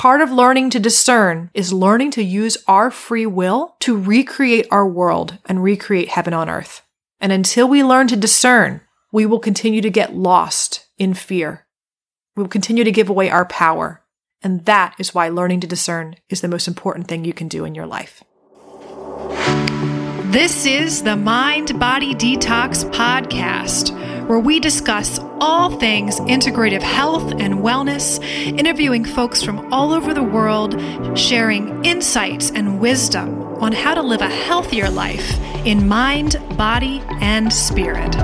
Part of learning to discern is learning to use our free will to recreate our world and recreate heaven on earth. And until we learn to discern, we will continue to get lost in fear. We will continue to give away our power. And that is why learning to discern is the most important thing you can do in your life. This is the Mind Body Detox Podcast where we discuss all things integrative health and wellness, interviewing folks from all over the world, sharing insights and wisdom on how to live a healthier life in mind, body, and spirit.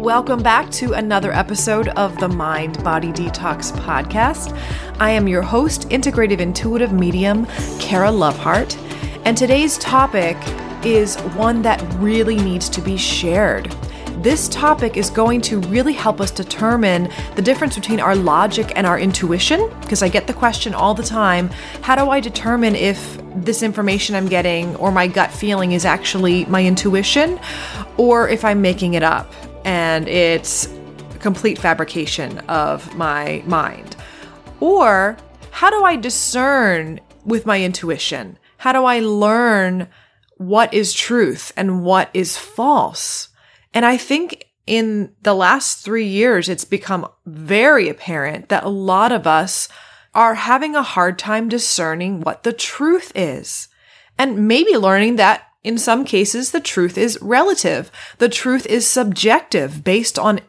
Welcome back to another episode of the Mind Body Detox podcast. I am your host, integrative intuitive medium, Kara Lovehart, and today's topic is one that really needs to be shared. This topic is going to really help us determine the difference between our logic and our intuition. Because I get the question all the time how do I determine if this information I'm getting or my gut feeling is actually my intuition or if I'm making it up and it's complete fabrication of my mind? Or how do I discern with my intuition? How do I learn what is truth and what is false. And I think in the last three years, it's become very apparent that a lot of us are having a hard time discerning what the truth is and maybe learning that in some cases, the truth is relative. The truth is subjective based on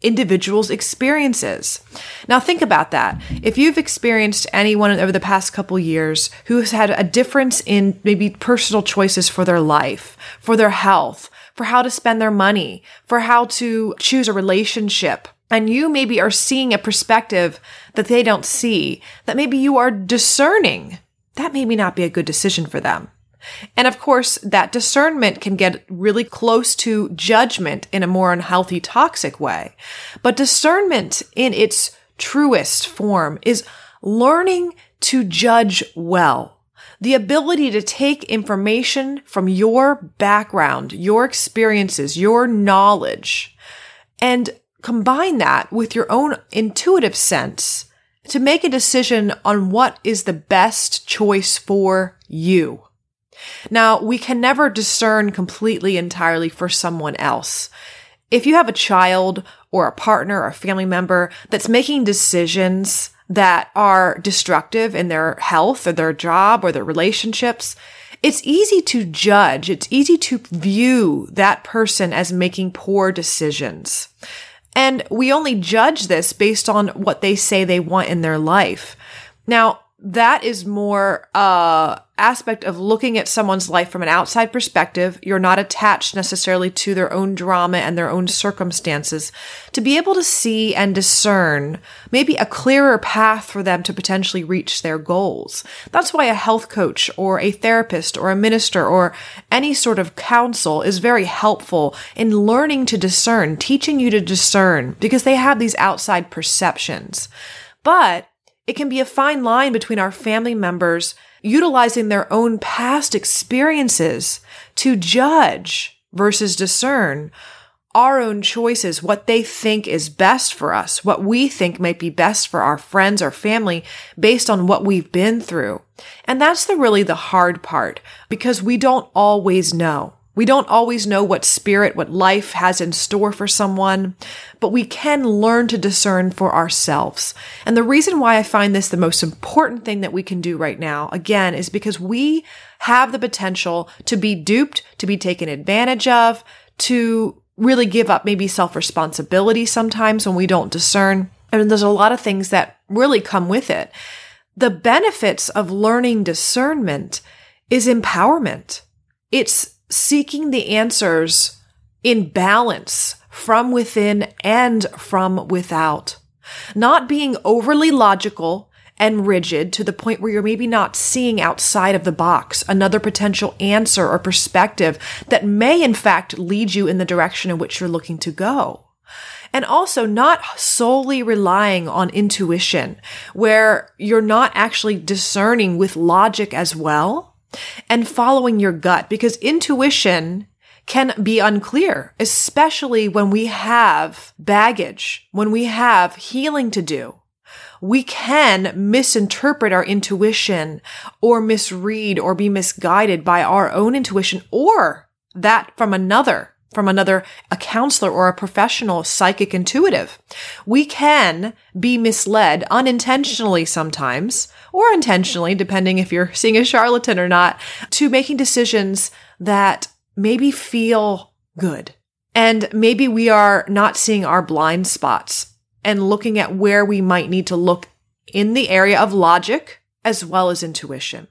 individuals' experiences. Now think about that. If you've experienced anyone over the past couple years who has had a difference in maybe personal choices for their life, for their health, for how to spend their money, for how to choose a relationship, and you maybe are seeing a perspective that they don't see, that maybe you are discerning, that maybe not be a good decision for them. And of course, that discernment can get really close to judgment in a more unhealthy, toxic way. But discernment in its truest form is learning to judge well. The ability to take information from your background, your experiences, your knowledge, and combine that with your own intuitive sense to make a decision on what is the best choice for you. Now, we can never discern completely entirely for someone else. If you have a child or a partner or a family member that's making decisions that are destructive in their health or their job or their relationships, it's easy to judge. It's easy to view that person as making poor decisions. And we only judge this based on what they say they want in their life. Now, that is more uh aspect of looking at someone's life from an outside perspective. You're not attached necessarily to their own drama and their own circumstances to be able to see and discern maybe a clearer path for them to potentially reach their goals. That's why a health coach or a therapist or a minister or any sort of counsel is very helpful in learning to discern, teaching you to discern because they have these outside perceptions. But it can be a fine line between our family members utilizing their own past experiences to judge versus discern our own choices, what they think is best for us, what we think might be best for our friends or family based on what we've been through. And that's the really the hard part because we don't always know. We don't always know what spirit, what life has in store for someone, but we can learn to discern for ourselves. And the reason why I find this the most important thing that we can do right now, again, is because we have the potential to be duped, to be taken advantage of, to really give up maybe self responsibility sometimes when we don't discern. And there's a lot of things that really come with it. The benefits of learning discernment is empowerment. It's seeking the answers in balance from within and from without. Not being overly logical and rigid to the point where you're maybe not seeing outside of the box another potential answer or perspective that may in fact lead you in the direction in which you're looking to go. And also not solely relying on intuition where you're not actually discerning with logic as well and following your gut because intuition can be unclear, especially when we have baggage, when we have healing to do. We can misinterpret our intuition or misread or be misguided by our own intuition or that from another from another, a counselor or a professional psychic intuitive. We can be misled unintentionally sometimes or intentionally, depending if you're seeing a charlatan or not, to making decisions that maybe feel good. And maybe we are not seeing our blind spots and looking at where we might need to look in the area of logic as well as intuition.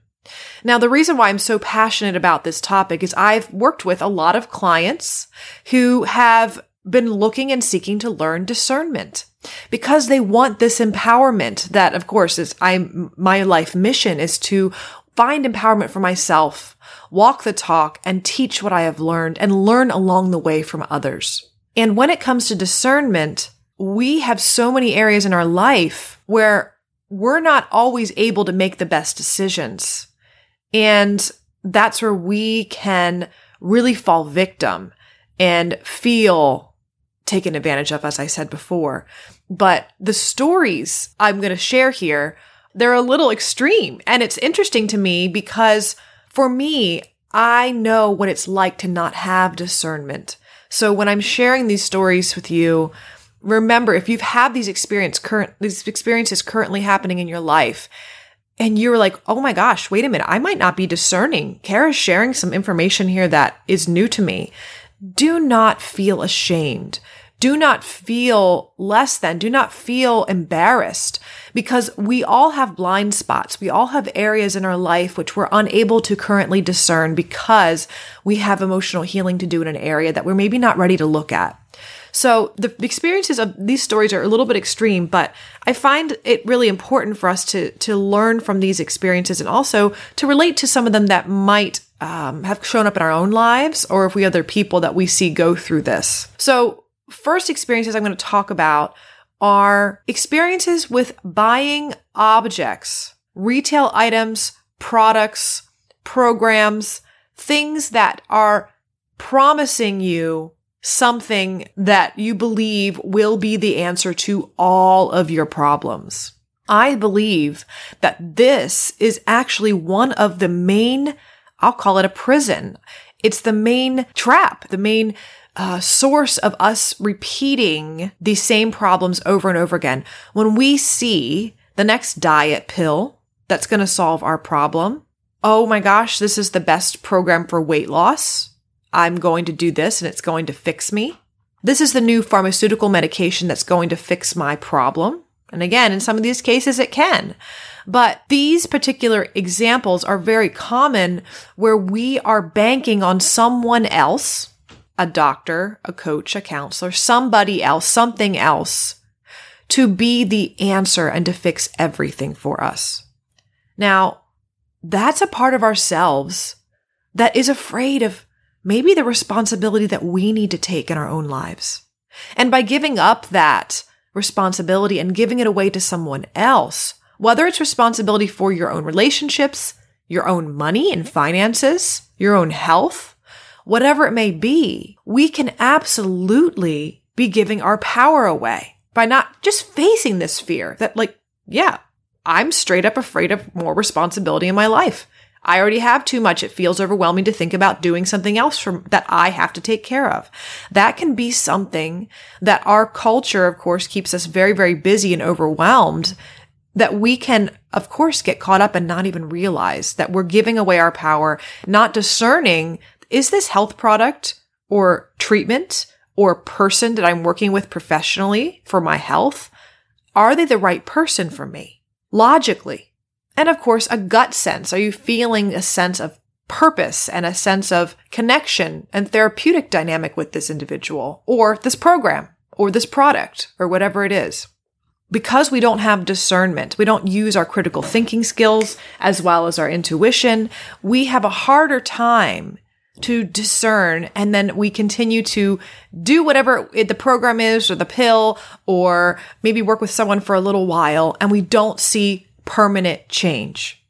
Now, the reason why I'm so passionate about this topic is I've worked with a lot of clients who have been looking and seeking to learn discernment because they want this empowerment that, of course, is I, my life mission is to find empowerment for myself, walk the talk and teach what I have learned and learn along the way from others. And when it comes to discernment, we have so many areas in our life where we're not always able to make the best decisions. And that's where we can really fall victim and feel taken advantage of, as I said before. But the stories I'm going to share here, they're a little extreme. And it's interesting to me because for me, I know what it's like to not have discernment. So when I'm sharing these stories with you, remember if you've had these experience current these experiences currently happening in your life and you're like, oh my gosh, wait a minute, I might not be discerning. Kara's sharing some information here that is new to me. Do not feel ashamed. Do not feel less than. Do not feel embarrassed because we all have blind spots. We all have areas in our life which we're unable to currently discern because we have emotional healing to do in an area that we're maybe not ready to look at. So the experiences of these stories are a little bit extreme, but I find it really important for us to to learn from these experiences and also to relate to some of them that might um, have shown up in our own lives, or if we other people that we see go through this. So first experiences I'm going to talk about are experiences with buying objects, retail items, products, programs, things that are promising you something that you believe will be the answer to all of your problems. I believe that this is actually one of the main, I'll call it a prison. It's the main trap, the main uh, source of us repeating these same problems over and over again. When we see the next diet pill that's going to solve our problem, oh my gosh, this is the best program for weight loss. I'm going to do this and it's going to fix me. This is the new pharmaceutical medication that's going to fix my problem. And again, in some of these cases, it can. But these particular examples are very common where we are banking on someone else, a doctor, a coach, a counselor, somebody else, something else to be the answer and to fix everything for us. Now, that's a part of ourselves that is afraid of maybe the responsibility that we need to take in our own lives. And by giving up that responsibility and giving it away to someone else, whether it's responsibility for your own relationships, your own money and finances, your own health, whatever it may be, we can absolutely be giving our power away by not just facing this fear that like, yeah, I'm straight up afraid of more responsibility in my life. I already have too much. It feels overwhelming to think about doing something else from, that I have to take care of. That can be something that our culture, of course, keeps us very, very busy and overwhelmed that we can, of course, get caught up and not even realize that we're giving away our power, not discerning, is this health product or treatment or person that I'm working with professionally for my health? Are they the right person for me? Logically, and of course, a gut sense. Are you feeling a sense of purpose and a sense of connection and therapeutic dynamic with this individual or this program or this product or whatever it is? Because we don't have discernment, we don't use our critical thinking skills as well as our intuition, we have a harder time to discern and then we continue to do whatever the program is or the pill or maybe work with someone for a little while and we don't see permanent change.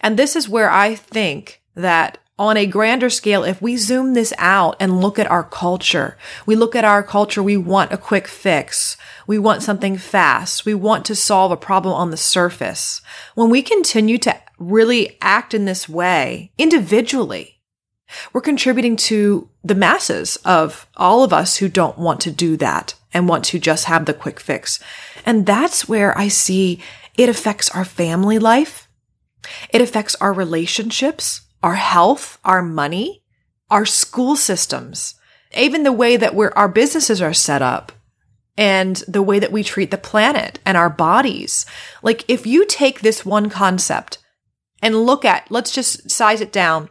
And this is where I think that on a grander scale, if we zoom this out and look at our culture, we look at our culture, we want a quick fix. We want something fast. We want to solve a problem on the surface. When we continue to really act in this way individually, we're contributing to the masses of all of us who don't want to do that and want to just have the quick fix. And that's where I see it affects our family life. It affects our relationships, our health, our money, our school systems, even the way that our businesses are set up and the way that we treat the planet and our bodies. Like if you take this one concept and look at, let's just size it down.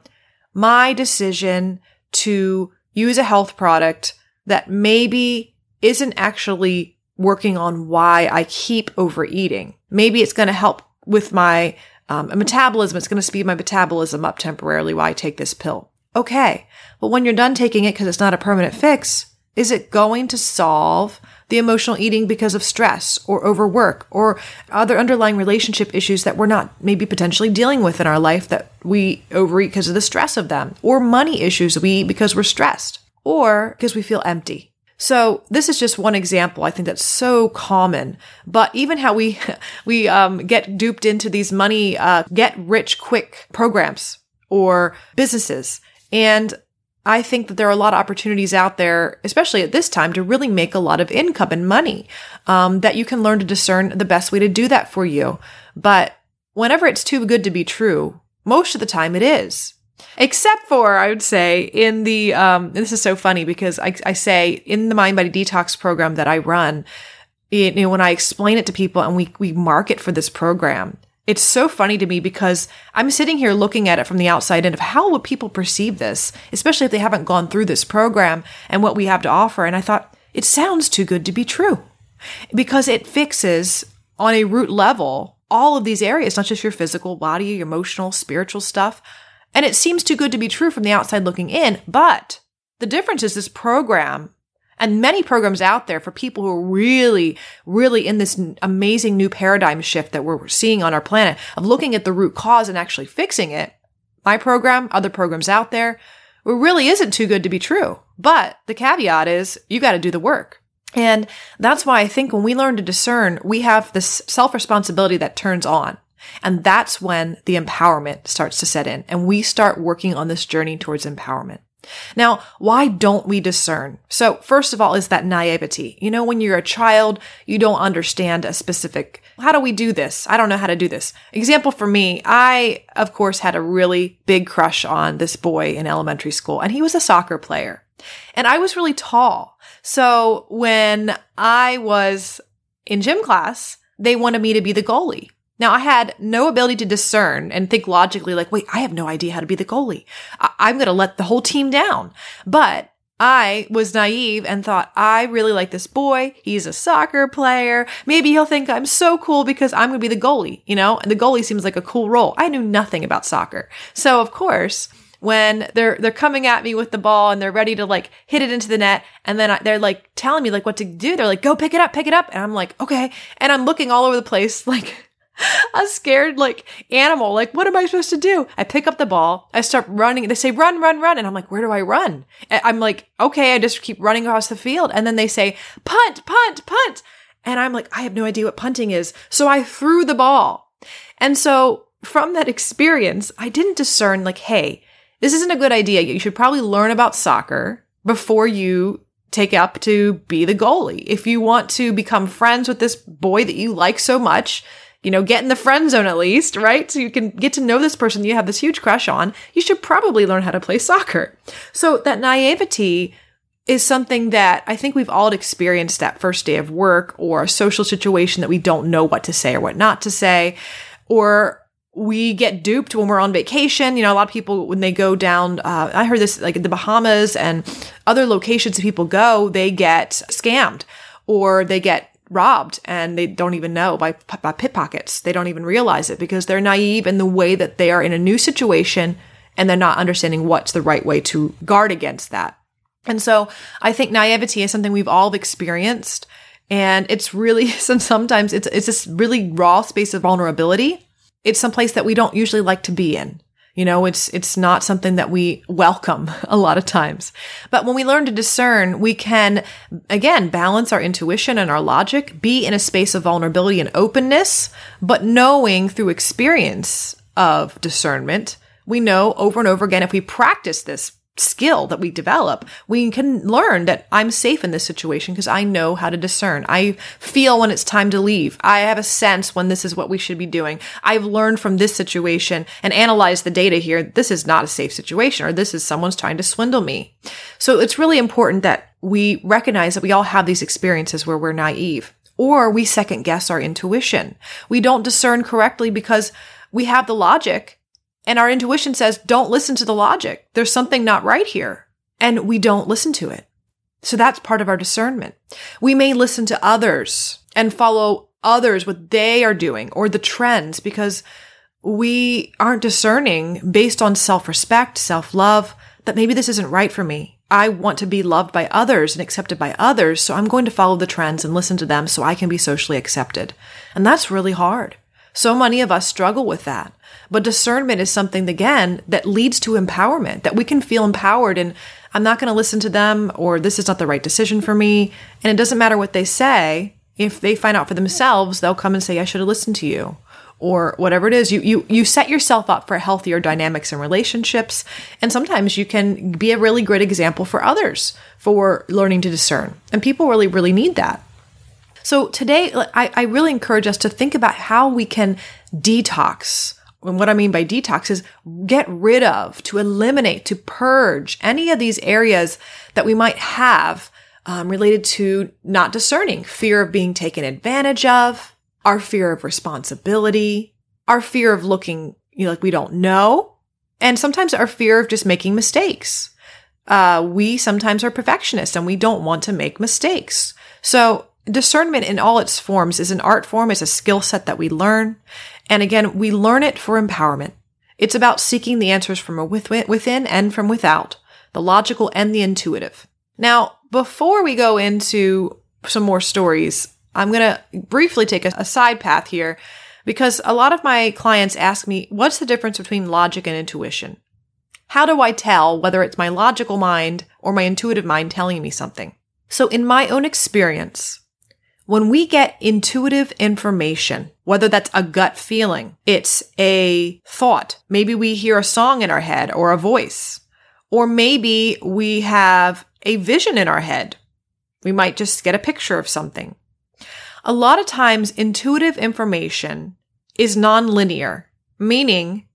My decision to use a health product that maybe isn't actually working on why I keep overeating. Maybe it's going to help with my um, metabolism. It's going to speed my metabolism up temporarily while I take this pill. Okay. But when you're done taking it because it's not a permanent fix, is it going to solve the emotional eating because of stress or overwork or other underlying relationship issues that we're not maybe potentially dealing with in our life that we overeat because of the stress of them or money issues we eat because we're stressed or because we feel empty. So this is just one example. I think that's so common. But even how we we um, get duped into these money uh, get rich quick programs or businesses, and I think that there are a lot of opportunities out there, especially at this time, to really make a lot of income and money um, that you can learn to discern the best way to do that for you. But whenever it's too good to be true, most of the time it is. Except for, I would say, in the, um, this is so funny because I, I say in the Mind Body Detox program that I run, you know, when I explain it to people and we, we market for this program, it's so funny to me because I'm sitting here looking at it from the outside and of how would people perceive this, especially if they haven't gone through this program and what we have to offer. And I thought, it sounds too good to be true because it fixes on a root level all of these areas, not just your physical body, your emotional, spiritual stuff. And it seems too good to be true from the outside looking in. But the difference is this program and many programs out there for people who are really, really in this amazing new paradigm shift that we're seeing on our planet of looking at the root cause and actually fixing it. My program, other programs out there, it really isn't too good to be true. But the caveat is you got to do the work. And that's why I think when we learn to discern, we have this self responsibility that turns on. And that's when the empowerment starts to set in and we start working on this journey towards empowerment. Now, why don't we discern? So, first of all, is that naivety. You know, when you're a child, you don't understand a specific, how do we do this? I don't know how to do this. Example for me, I, of course, had a really big crush on this boy in elementary school, and he was a soccer player. And I was really tall. So, when I was in gym class, they wanted me to be the goalie. Now, I had no ability to discern and think logically, like, wait, I have no idea how to be the goalie. I- am going to let the whole team down. But I was naive and thought, I really like this boy. He's a soccer player. Maybe he'll think I'm so cool because I'm going to be the goalie, you know? And the goalie seems like a cool role. I knew nothing about soccer. So, of course, when they're they're coming at me with the ball and they're ready to like hit it into the net and then I, they're like telling me like what to do they're like go pick it up pick it up and I'm like okay and I'm looking all over the place like a scared like animal. Like, what am I supposed to do? I pick up the ball. I start running. They say, run, run, run. And I'm like, where do I run? And I'm like, okay, I just keep running across the field. And then they say, punt, punt, punt. And I'm like, I have no idea what punting is. So I threw the ball. And so from that experience, I didn't discern like, hey, this isn't a good idea. You should probably learn about soccer before you take up to be the goalie. If you want to become friends with this boy that you like so much, you know, get in the friend zone at least, right? So you can get to know this person you have this huge crush on. You should probably learn how to play soccer. So that naivety is something that I think we've all experienced that first day of work or a social situation that we don't know what to say or what not to say. Or we get duped when we're on vacation. You know, a lot of people, when they go down, uh, I heard this like in the Bahamas and other locations that people go, they get scammed or they get robbed and they don't even know by, by pickpockets. They don't even realize it because they're naive in the way that they are in a new situation and they're not understanding what's the right way to guard against that. And so I think naivety is something we've all experienced. And it's really sometimes it's it's this really raw space of vulnerability. It's some place that we don't usually like to be in. You know, it's, it's not something that we welcome a lot of times. But when we learn to discern, we can, again, balance our intuition and our logic, be in a space of vulnerability and openness, but knowing through experience of discernment, we know over and over again, if we practice this skill that we develop, we can learn that I'm safe in this situation because I know how to discern. I feel when it's time to leave. I have a sense when this is what we should be doing. I've learned from this situation and analyzed the data here. This is not a safe situation or this is someone's trying to swindle me. So it's really important that we recognize that we all have these experiences where we're naive or we second guess our intuition. We don't discern correctly because we have the logic and our intuition says, don't listen to the logic. There's something not right here. And we don't listen to it. So that's part of our discernment. We may listen to others and follow others, what they are doing or the trends because we aren't discerning based on self-respect, self-love, that maybe this isn't right for me. I want to be loved by others and accepted by others. So I'm going to follow the trends and listen to them so I can be socially accepted. And that's really hard. So many of us struggle with that. But discernment is something, again, that leads to empowerment, that we can feel empowered and I'm not going to listen to them or this is not the right decision for me. And it doesn't matter what they say. If they find out for themselves, they'll come and say, I should have listened to you or whatever it is. You, you, you set yourself up for healthier dynamics and relationships. And sometimes you can be a really great example for others for learning to discern. And people really, really need that. So today, I, I really encourage us to think about how we can detox. And what I mean by detox is get rid of, to eliminate, to purge any of these areas that we might have um, related to not discerning, fear of being taken advantage of, our fear of responsibility, our fear of looking you know, like we don't know, and sometimes our fear of just making mistakes. Uh, we sometimes are perfectionists and we don't want to make mistakes. So discernment in all its forms is an art form, is a skill set that we learn. And again, we learn it for empowerment. It's about seeking the answers from within and from without, the logical and the intuitive. Now, before we go into some more stories, I'm going to briefly take a, a side path here because a lot of my clients ask me, what's the difference between logic and intuition? How do I tell whether it's my logical mind or my intuitive mind telling me something? So in my own experience, when we get intuitive information, whether that's a gut feeling, it's a thought, maybe we hear a song in our head or a voice, or maybe we have a vision in our head. We might just get a picture of something. A lot of times, intuitive information is nonlinear, meaning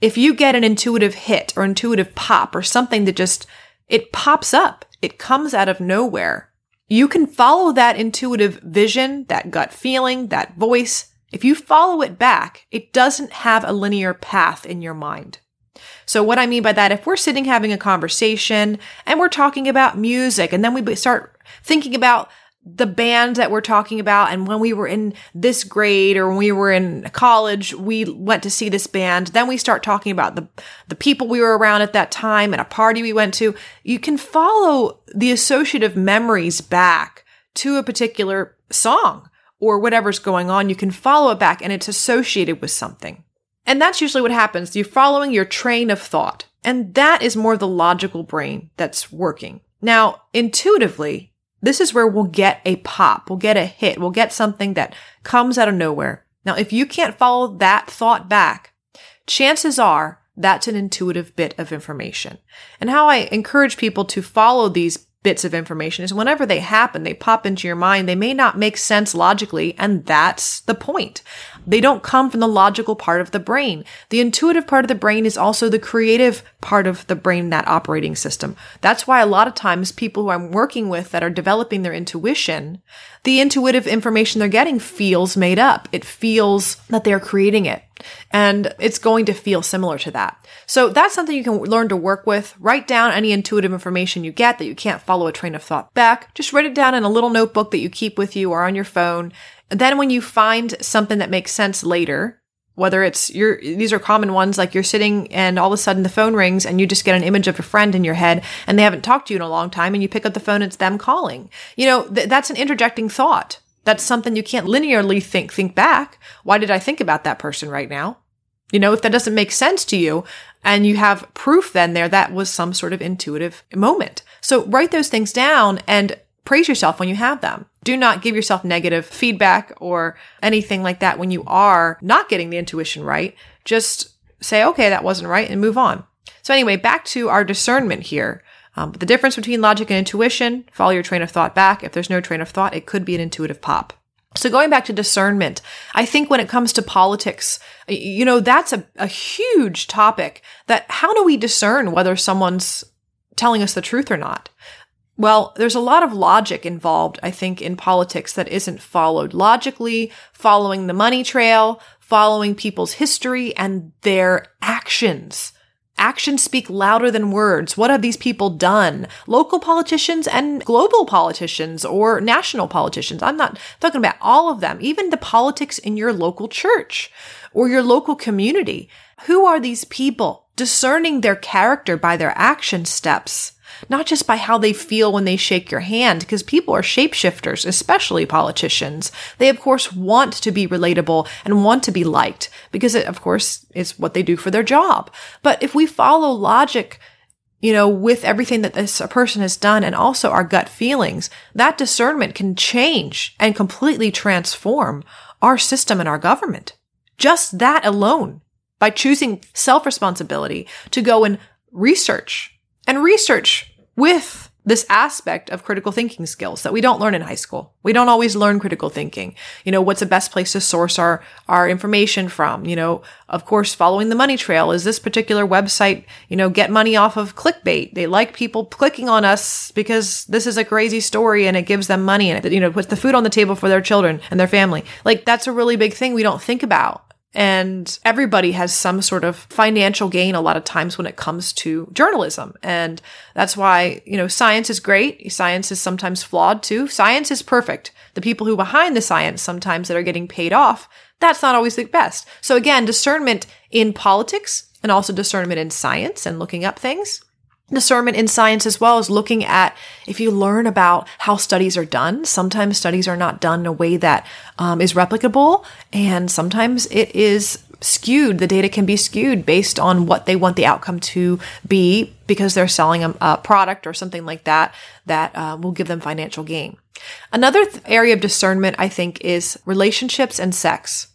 if you get an intuitive hit or intuitive pop or something that just, it pops up, it comes out of nowhere. You can follow that intuitive vision, that gut feeling, that voice. If you follow it back, it doesn't have a linear path in your mind. So what I mean by that, if we're sitting having a conversation and we're talking about music and then we start thinking about the band that we're talking about. And when we were in this grade or when we were in college we went to see this band. Then we start talking about the the people we were around at that time and a party we went to. You can follow the associative memories back to a particular song or whatever's going on. You can follow it back and it's associated with something. And that's usually what happens. You're following your train of thought. And that is more the logical brain that's working. Now intuitively this is where we'll get a pop, we'll get a hit, we'll get something that comes out of nowhere. Now, if you can't follow that thought back, chances are that's an intuitive bit of information. And how I encourage people to follow these bits of information is whenever they happen, they pop into your mind, they may not make sense logically, and that's the point. They don't come from the logical part of the brain. The intuitive part of the brain is also the creative part of the brain, that operating system. That's why a lot of times people who I'm working with that are developing their intuition, the intuitive information they're getting feels made up. It feels that they're creating it. And it's going to feel similar to that. So that's something you can learn to work with. Write down any intuitive information you get that you can't follow a train of thought back. Just write it down in a little notebook that you keep with you or on your phone then when you find something that makes sense later, whether it's your, these are common ones, like you're sitting and all of a sudden the phone rings and you just get an image of a friend in your head and they haven't talked to you in a long time and you pick up the phone, it's them calling. You know, th- that's an interjecting thought. That's something you can't linearly think, think back. Why did I think about that person right now? You know, if that doesn't make sense to you and you have proof then there that was some sort of intuitive moment. So write those things down and praise yourself when you have them. Do not give yourself negative feedback or anything like that when you are not getting the intuition right. Just say, okay, that wasn't right and move on. So anyway, back to our discernment here. Um, the difference between logic and intuition, follow your train of thought back. If there's no train of thought, it could be an intuitive pop. So going back to discernment, I think when it comes to politics, you know, that's a, a huge topic that how do we discern whether someone's telling us the truth or not? Well, there's a lot of logic involved, I think, in politics that isn't followed logically, following the money trail, following people's history and their actions. Actions speak louder than words. What have these people done? Local politicians and global politicians or national politicians. I'm not talking about all of them, even the politics in your local church or your local community. Who are these people? Discerning their character by their action steps not just by how they feel when they shake your hand, because people are shapeshifters, especially politicians. They, of course, want to be relatable and want to be liked because it, of course, is what they do for their job. But if we follow logic, you know, with everything that this person has done and also our gut feelings, that discernment can change and completely transform our system and our government. Just that alone by choosing self responsibility to go and research and research with this aspect of critical thinking skills that we don't learn in high school. We don't always learn critical thinking. You know, what's the best place to source our, our information from? You know, of course, following the money trail. Is this particular website, you know, get money off of clickbait? They like people clicking on us because this is a crazy story and it gives them money and it, you know, puts the food on the table for their children and their family. Like that's a really big thing we don't think about. And everybody has some sort of financial gain a lot of times when it comes to journalism. And that's why, you know, science is great. Science is sometimes flawed too. Science is perfect. The people who behind the science sometimes that are getting paid off, that's not always the best. So again, discernment in politics and also discernment in science and looking up things discernment in science as well is looking at if you learn about how studies are done sometimes studies are not done in a way that um, is replicable and sometimes it is skewed. The data can be skewed based on what they want the outcome to be because they're selling a, a product or something like that that uh, will give them financial gain. Another th- area of discernment i think is relationships and sex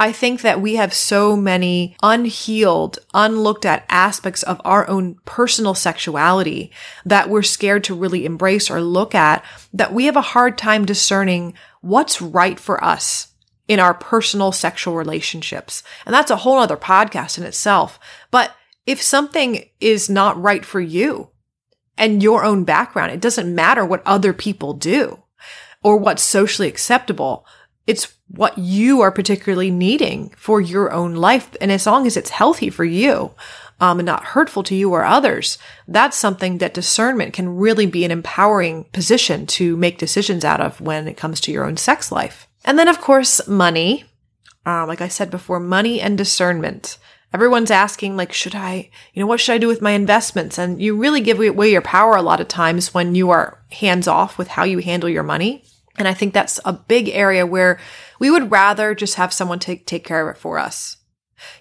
I think that we have so many unhealed, unlooked at aspects of our own personal sexuality that we're scared to really embrace or look at that we have a hard time discerning what's right for us in our personal sexual relationships. And that's a whole other podcast in itself. But if something is not right for you and your own background, it doesn't matter what other people do or what's socially acceptable. It's what you are particularly needing for your own life. And as long as it's healthy for you, um, and not hurtful to you or others, that's something that discernment can really be an empowering position to make decisions out of when it comes to your own sex life. And then, of course, money. Uh, like I said before, money and discernment. Everyone's asking, like, should I, you know, what should I do with my investments? And you really give away your power a lot of times when you are hands off with how you handle your money. And I think that's a big area where we would rather just have someone take, take care of it for us.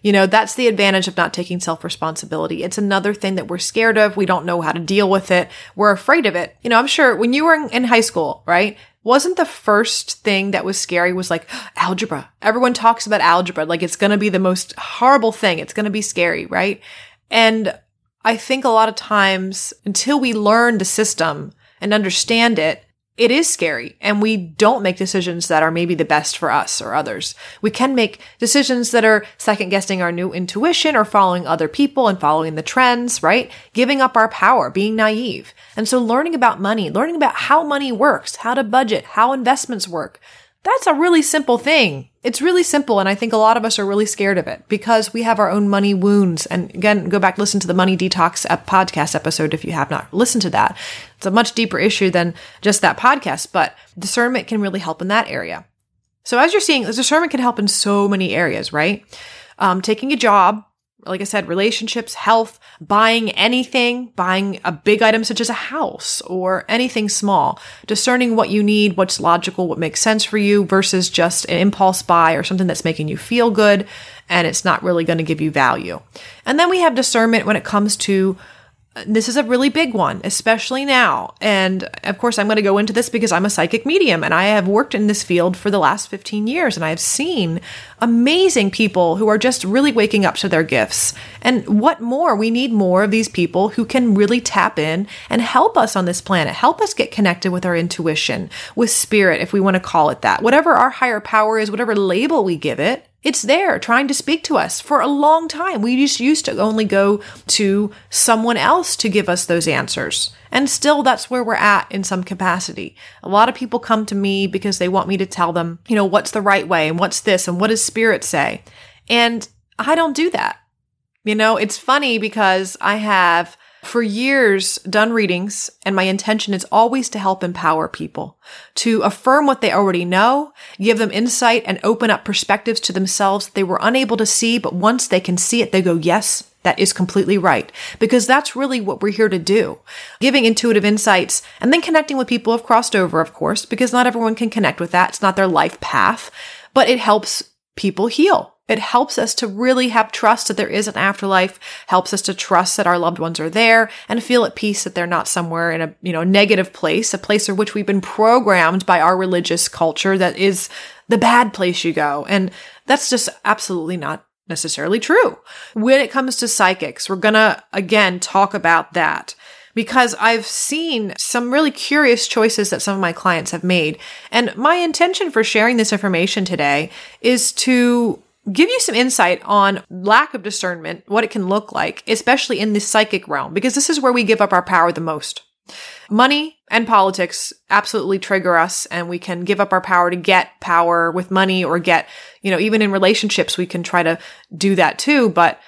You know, that's the advantage of not taking self responsibility. It's another thing that we're scared of. We don't know how to deal with it. We're afraid of it. You know, I'm sure when you were in, in high school, right? Wasn't the first thing that was scary was like algebra. Everyone talks about algebra like it's going to be the most horrible thing. It's going to be scary, right? And I think a lot of times until we learn the system and understand it, it is scary and we don't make decisions that are maybe the best for us or others. We can make decisions that are second guessing our new intuition or following other people and following the trends, right? Giving up our power, being naive. And so learning about money, learning about how money works, how to budget, how investments work, that's a really simple thing. It's really simple. And I think a lot of us are really scared of it because we have our own money wounds. And again, go back, listen to the money detox podcast episode if you have not listened to that. It's a much deeper issue than just that podcast, but discernment can really help in that area. So as you're seeing, discernment can help in so many areas, right? Um, taking a job like I said, relationships, health, buying anything, buying a big item such as a house or anything small, discerning what you need, what's logical, what makes sense for you versus just an impulse buy or something that's making you feel good and it's not really going to give you value. And then we have discernment when it comes to this is a really big one, especially now. And of course, I'm going to go into this because I'm a psychic medium and I have worked in this field for the last 15 years and I've seen amazing people who are just really waking up to their gifts. And what more? We need more of these people who can really tap in and help us on this planet, help us get connected with our intuition, with spirit, if we want to call it that. Whatever our higher power is, whatever label we give it, it's there trying to speak to us for a long time. We just used to only go to someone else to give us those answers. And still, that's where we're at in some capacity. A lot of people come to me because they want me to tell them, you know, what's the right way and what's this and what does spirit say? And I don't do that. You know, it's funny because I have for years done readings and my intention is always to help empower people, to affirm what they already know, give them insight and open up perspectives to themselves they were unable to see, but once they can see it, they go, yes, that is completely right. Because that's really what we're here to do. Giving intuitive insights and then connecting with people have crossed over, of course, because not everyone can connect with that. It's not their life path, but it helps people heal. It helps us to really have trust that there is an afterlife, helps us to trust that our loved ones are there and feel at peace that they're not somewhere in a, you know, negative place, a place in which we've been programmed by our religious culture that is the bad place you go. And that's just absolutely not necessarily true. When it comes to psychics, we're gonna again talk about that because I've seen some really curious choices that some of my clients have made. And my intention for sharing this information today is to give you some insight on lack of discernment, what it can look like, especially in the psychic realm, because this is where we give up our power the most. Money and politics absolutely trigger us and we can give up our power to get power with money or get, you know, even in relationships, we can try to do that too. But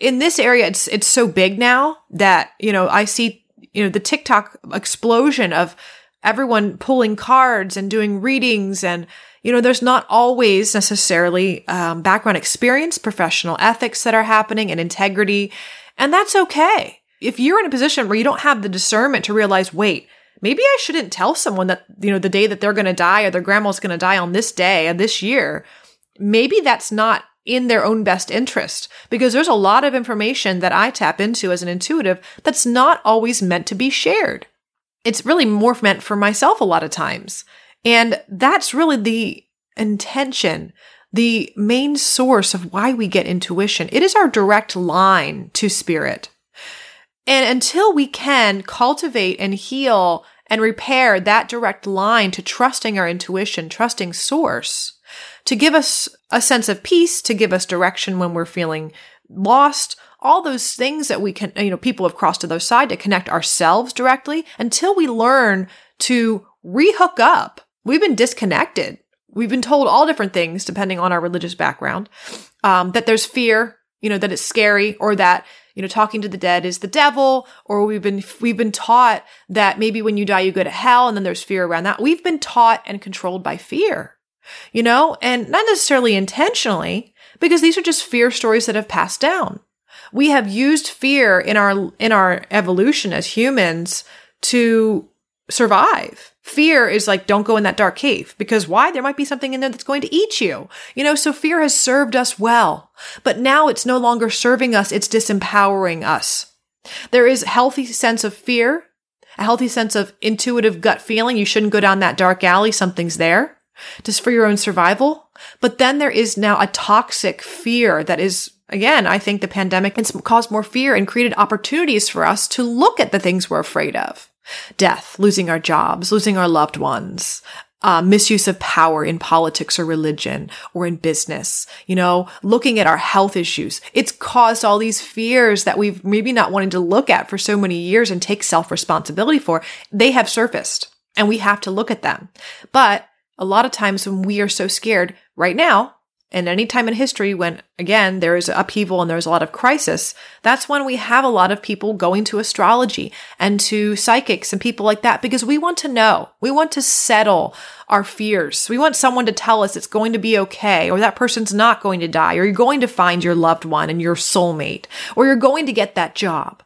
in this area, it's, it's so big now that, you know, I see, you know, the TikTok explosion of everyone pulling cards and doing readings and, you know, there's not always necessarily um, background experience, professional ethics that are happening, and integrity. And that's okay. If you're in a position where you don't have the discernment to realize, wait, maybe I shouldn't tell someone that, you know, the day that they're going to die or their grandma's going to die on this day and this year, maybe that's not in their own best interest because there's a lot of information that I tap into as an intuitive that's not always meant to be shared. It's really more meant for myself a lot of times. And that's really the intention, the main source of why we get intuition. It is our direct line to spirit. And until we can cultivate and heal and repair that direct line to trusting our intuition, trusting source, to give us a sense of peace, to give us direction when we're feeling lost, all those things that we can, you know, people have crossed to the other side to connect ourselves directly until we learn to rehook up we've been disconnected. We've been told all different things depending on our religious background. Um, that there's fear, you know, that it's scary, or that you know talking to the dead is the devil, or we've been we've been taught that maybe when you die you go to hell, and then there's fear around that. We've been taught and controlled by fear, you know, and not necessarily intentionally, because these are just fear stories that have passed down. We have used fear in our in our evolution as humans to survive. Fear is like, don't go in that dark cave because why? There might be something in there that's going to eat you. You know, so fear has served us well, but now it's no longer serving us. It's disempowering us. There is healthy sense of fear, a healthy sense of intuitive gut feeling. You shouldn't go down that dark alley. Something's there just for your own survival. But then there is now a toxic fear that is Again, I think the pandemic has caused more fear and created opportunities for us to look at the things we're afraid of death, losing our jobs, losing our loved ones, uh, misuse of power in politics or religion or in business, you know, looking at our health issues. It's caused all these fears that we've maybe not wanted to look at for so many years and take self responsibility for. They have surfaced and we have to look at them. But a lot of times when we are so scared right now, And any time in history when, again, there is upheaval and there's a lot of crisis, that's when we have a lot of people going to astrology and to psychics and people like that because we want to know. We want to settle our fears. We want someone to tell us it's going to be okay or that person's not going to die or you're going to find your loved one and your soulmate or you're going to get that job.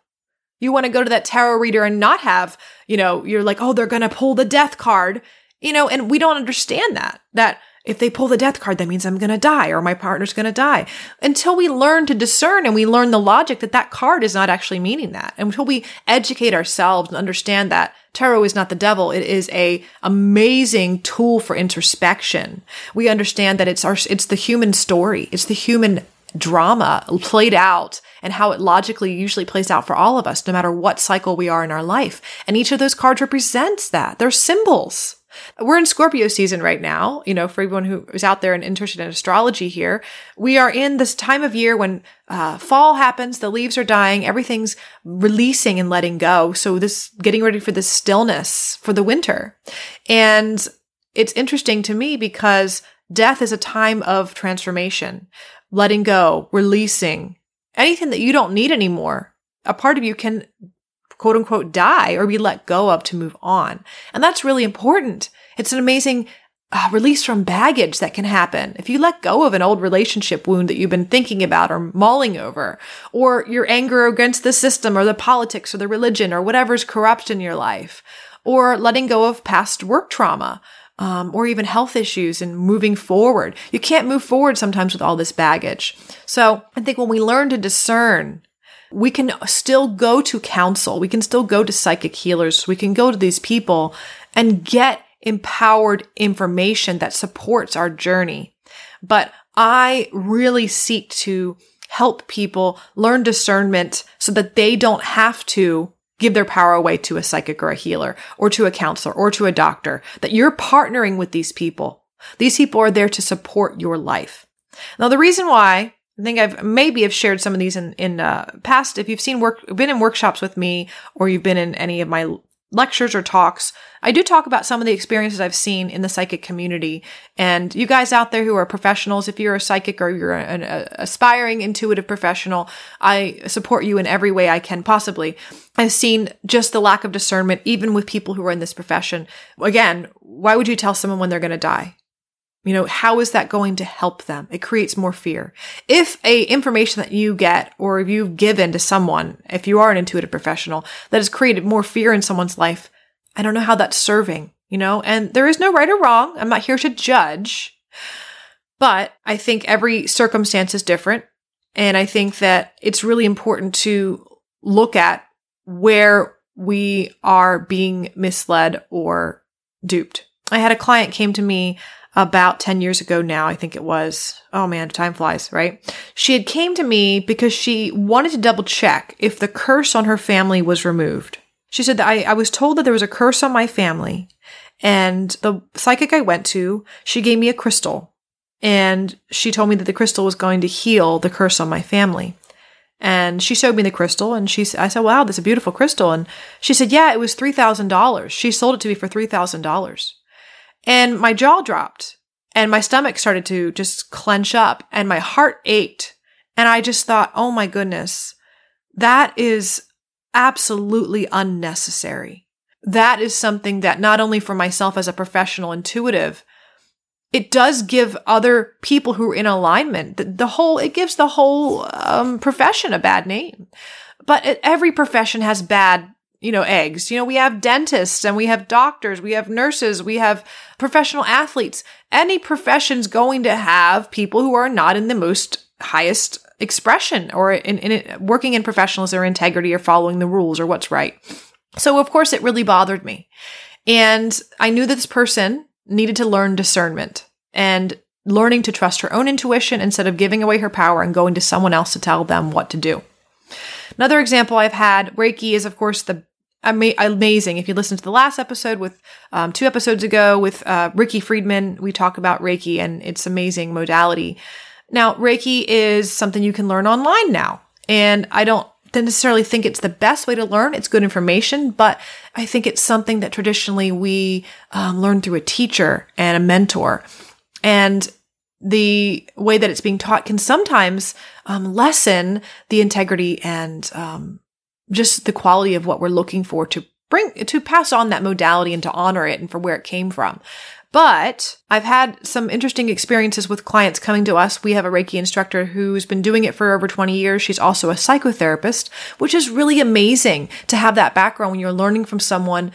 You want to go to that tarot reader and not have, you know, you're like, oh, they're going to pull the death card, you know, and we don't understand that, that if they pull the death card, that means I'm going to die or my partner's going to die. Until we learn to discern and we learn the logic that that card is not actually meaning that. Until we educate ourselves and understand that tarot is not the devil. It is a amazing tool for introspection. We understand that it's our, it's the human story. It's the human drama played out and how it logically usually plays out for all of us, no matter what cycle we are in our life. And each of those cards represents that. They're symbols. We're in Scorpio season right now. You know, for everyone who is out there and interested in astrology here, we are in this time of year when uh, fall happens, the leaves are dying, everything's releasing and letting go. So this getting ready for this stillness for the winter. And it's interesting to me because death is a time of transformation, letting go, releasing anything that you don't need anymore. A part of you can quote unquote die or be let go of to move on. And that's really important. It's an amazing uh, release from baggage that can happen. If you let go of an old relationship wound that you've been thinking about or mulling over, or your anger against the system or the politics or the religion or whatever's corrupt in your life, or letting go of past work trauma, um, or even health issues and moving forward. You can't move forward sometimes with all this baggage. So I think when we learn to discern we can still go to counsel. We can still go to psychic healers. We can go to these people and get empowered information that supports our journey. But I really seek to help people learn discernment so that they don't have to give their power away to a psychic or a healer or to a counselor or to a doctor, that you're partnering with these people. These people are there to support your life. Now, the reason why I think I've maybe have shared some of these in in uh, past. If you've seen work, been in workshops with me, or you've been in any of my lectures or talks, I do talk about some of the experiences I've seen in the psychic community. And you guys out there who are professionals, if you're a psychic or you're an a, aspiring intuitive professional, I support you in every way I can possibly. I've seen just the lack of discernment, even with people who are in this profession. Again, why would you tell someone when they're going to die? You know, how is that going to help them? It creates more fear. If a information that you get or you've given to someone, if you are an intuitive professional that has created more fear in someone's life, I don't know how that's serving, you know, and there is no right or wrong. I'm not here to judge, but I think every circumstance is different. And I think that it's really important to look at where we are being misled or duped. I had a client came to me about 10 years ago now, I think it was. Oh man, time flies, right? She had came to me because she wanted to double check if the curse on her family was removed. She said that I, I was told that there was a curse on my family and the psychic I went to, she gave me a crystal and she told me that the crystal was going to heal the curse on my family. And she showed me the crystal and she I said, wow, this is a beautiful crystal. And she said, yeah, it was $3,000. She sold it to me for $3,000. And my jaw dropped and my stomach started to just clench up and my heart ached. And I just thought, oh my goodness, that is absolutely unnecessary. That is something that not only for myself as a professional intuitive, it does give other people who are in alignment the, the whole, it gives the whole um, profession a bad name. But every profession has bad you know, eggs. You know, we have dentists and we have doctors, we have nurses, we have professional athletes. Any profession's going to have people who are not in the most highest expression or in, in working in professionals or integrity or following the rules or what's right. So of course it really bothered me. And I knew that this person needed to learn discernment and learning to trust her own intuition instead of giving away her power and going to someone else to tell them what to do. Another example I've had, Reiki is of course the ama- amazing. If you listen to the last episode with um, two episodes ago with uh, Ricky Friedman, we talk about Reiki and its amazing modality. Now, Reiki is something you can learn online now. And I don't necessarily think it's the best way to learn. It's good information, but I think it's something that traditionally we um, learn through a teacher and a mentor. And the way that it's being taught can sometimes um, lessen the integrity and um, just the quality of what we're looking for to bring to pass on that modality and to honor it and for where it came from. But I've had some interesting experiences with clients coming to us. We have a Reiki instructor who's been doing it for over 20 years. She's also a psychotherapist, which is really amazing to have that background when you're learning from someone.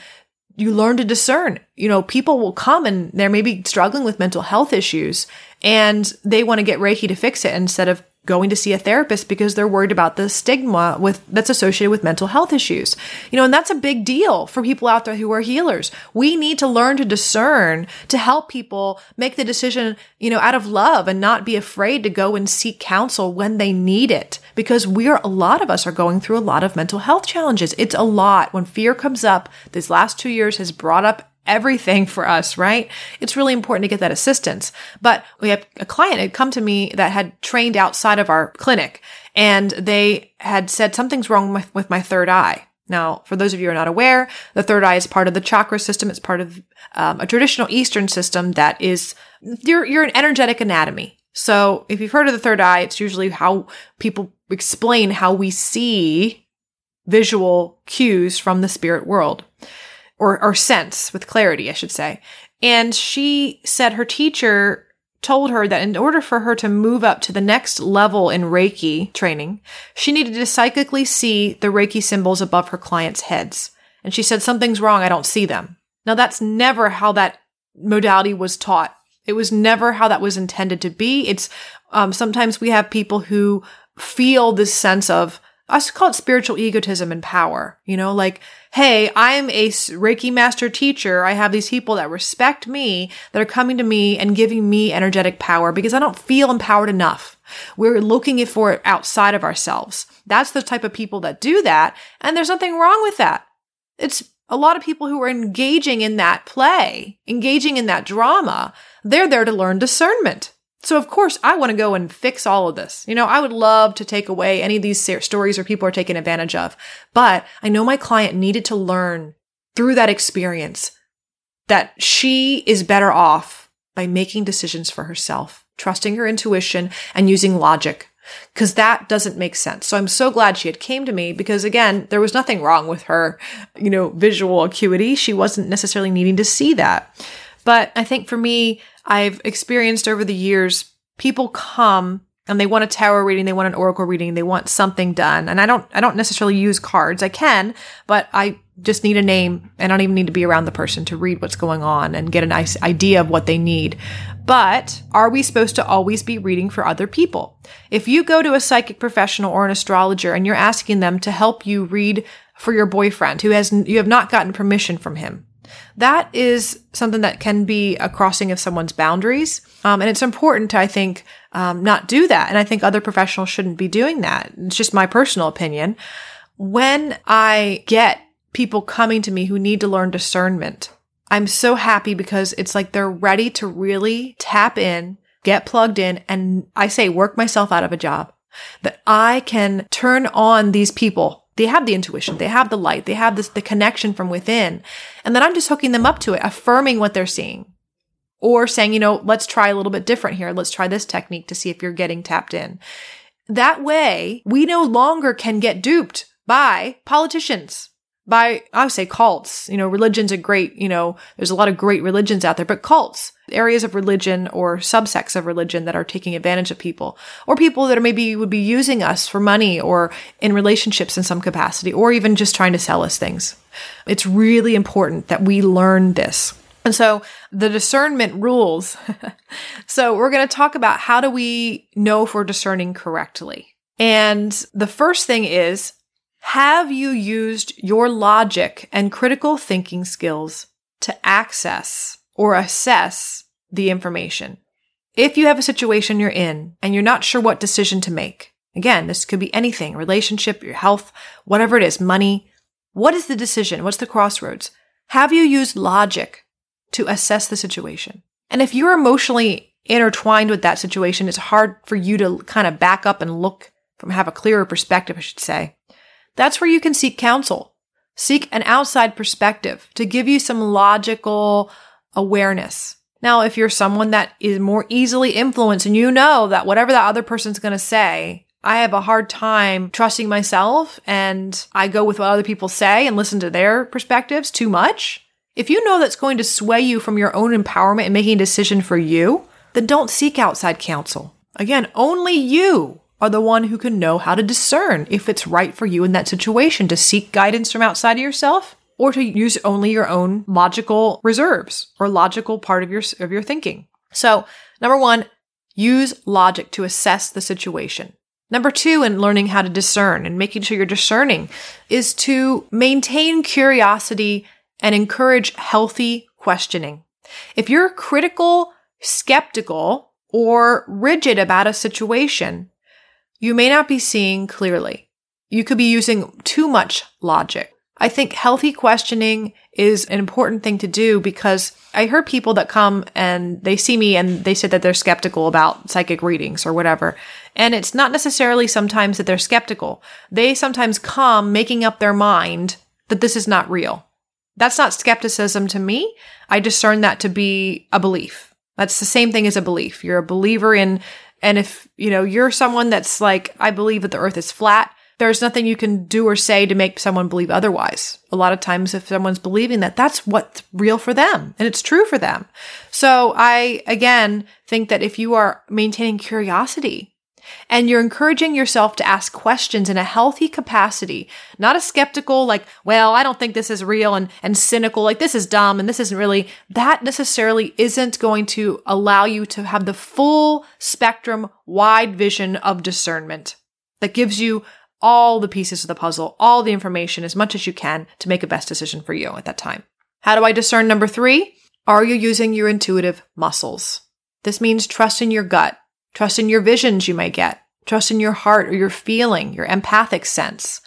You learn to discern. You know, people will come and they're maybe struggling with mental health issues and they want to get Reiki to fix it instead of going to see a therapist because they're worried about the stigma with that's associated with mental health issues. You know, and that's a big deal for people out there who are healers. We need to learn to discern to help people make the decision, you know, out of love and not be afraid to go and seek counsel when they need it because we're a lot of us are going through a lot of mental health challenges. It's a lot when fear comes up. This last 2 years has brought up everything for us, right? It's really important to get that assistance. But we have a client had come to me that had trained outside of our clinic and they had said something's wrong with, with my third eye. Now, for those of you who are not aware, the third eye is part of the chakra system. It's part of um, a traditional Eastern system that is, you're, you're an energetic anatomy. So if you've heard of the third eye, it's usually how people explain how we see visual cues from the spirit world or, or sense with clarity, I should say. And she said her teacher told her that in order for her to move up to the next level in Reiki training, she needed to psychically see the Reiki symbols above her clients' heads. And she said, something's wrong. I don't see them. Now that's never how that modality was taught. It was never how that was intended to be. It's, um, sometimes we have people who feel this sense of, I call it spiritual egotism and power, you know, like hey, I'm a Reiki master teacher. I have these people that respect me, that are coming to me and giving me energetic power because I don't feel empowered enough. We're looking for it outside of ourselves. That's the type of people that do that. And there's nothing wrong with that. It's a lot of people who are engaging in that play, engaging in that drama. They're there to learn discernment. So of course I want to go and fix all of this. You know, I would love to take away any of these stories where people are taken advantage of, but I know my client needed to learn through that experience that she is better off by making decisions for herself, trusting her intuition and using logic because that doesn't make sense. So I'm so glad she had came to me because again, there was nothing wrong with her, you know, visual acuity. She wasn't necessarily needing to see that. But I think for me, I've experienced over the years, people come and they want a tarot reading, they want an oracle reading, they want something done. And I don't, I don't necessarily use cards. I can, but I just need a name and I don't even need to be around the person to read what's going on and get a nice idea of what they need. But are we supposed to always be reading for other people? If you go to a psychic professional or an astrologer and you're asking them to help you read for your boyfriend who has, you have not gotten permission from him, that is something that can be a crossing of someone's boundaries. Um, and it's important to, I think, um, not do that. And I think other professionals shouldn't be doing that. It's just my personal opinion. When I get people coming to me who need to learn discernment, I'm so happy because it's like they're ready to really tap in, get plugged in, and I say work myself out of a job. That I can turn on these people they have the intuition, they have the light, they have this, the connection from within. And then I'm just hooking them up to it, affirming what they're seeing. Or saying, you know, let's try a little bit different here. Let's try this technique to see if you're getting tapped in. That way, we no longer can get duped by politicians by, I would say cults. You know, religion's a great, you know, there's a lot of great religions out there, but cults, areas of religion or subsects of religion that are taking advantage of people, or people that are maybe would be using us for money or in relationships in some capacity, or even just trying to sell us things. It's really important that we learn this. And so the discernment rules. so we're going to talk about how do we know if we're discerning correctly. And the first thing is have you used your logic and critical thinking skills to access or assess the information? If you have a situation you're in and you're not sure what decision to make, again, this could be anything, relationship, your health, whatever it is, money. What is the decision? What's the crossroads? Have you used logic to assess the situation? And if you're emotionally intertwined with that situation, it's hard for you to kind of back up and look from have a clearer perspective, I should say. That's where you can seek counsel. Seek an outside perspective to give you some logical awareness. Now, if you're someone that is more easily influenced and you know that whatever that other person's going to say, I have a hard time trusting myself and I go with what other people say and listen to their perspectives too much. If you know that's going to sway you from your own empowerment and making a decision for you, then don't seek outside counsel. Again, only you are the one who can know how to discern if it's right for you in that situation to seek guidance from outside of yourself or to use only your own logical reserves or logical part of your of your thinking. So, number 1, use logic to assess the situation. Number 2 in learning how to discern and making sure you're discerning is to maintain curiosity and encourage healthy questioning. If you're critical, skeptical, or rigid about a situation, you may not be seeing clearly. You could be using too much logic. I think healthy questioning is an important thing to do because I heard people that come and they see me and they said that they're skeptical about psychic readings or whatever. And it's not necessarily sometimes that they're skeptical. They sometimes come making up their mind that this is not real. That's not skepticism to me. I discern that to be a belief. That's the same thing as a belief. You're a believer in, and if, you know, you're someone that's like, I believe that the earth is flat, there's nothing you can do or say to make someone believe otherwise. A lot of times, if someone's believing that, that's what's real for them and it's true for them. So I, again, think that if you are maintaining curiosity and you're encouraging yourself to ask questions in a healthy capacity, not a skeptical, like, well, I don't think this is real and, and cynical, like this is dumb and this isn't really, that necessarily isn't going to allow you to have the full spectrum, wide vision of discernment that gives you all the pieces of the puzzle, all the information as much as you can to make a best decision for you at that time. How do I discern number three? Are you using your intuitive muscles? This means trust in your gut, trust in your visions you might get, trust in your heart or your feeling, your empathic sense.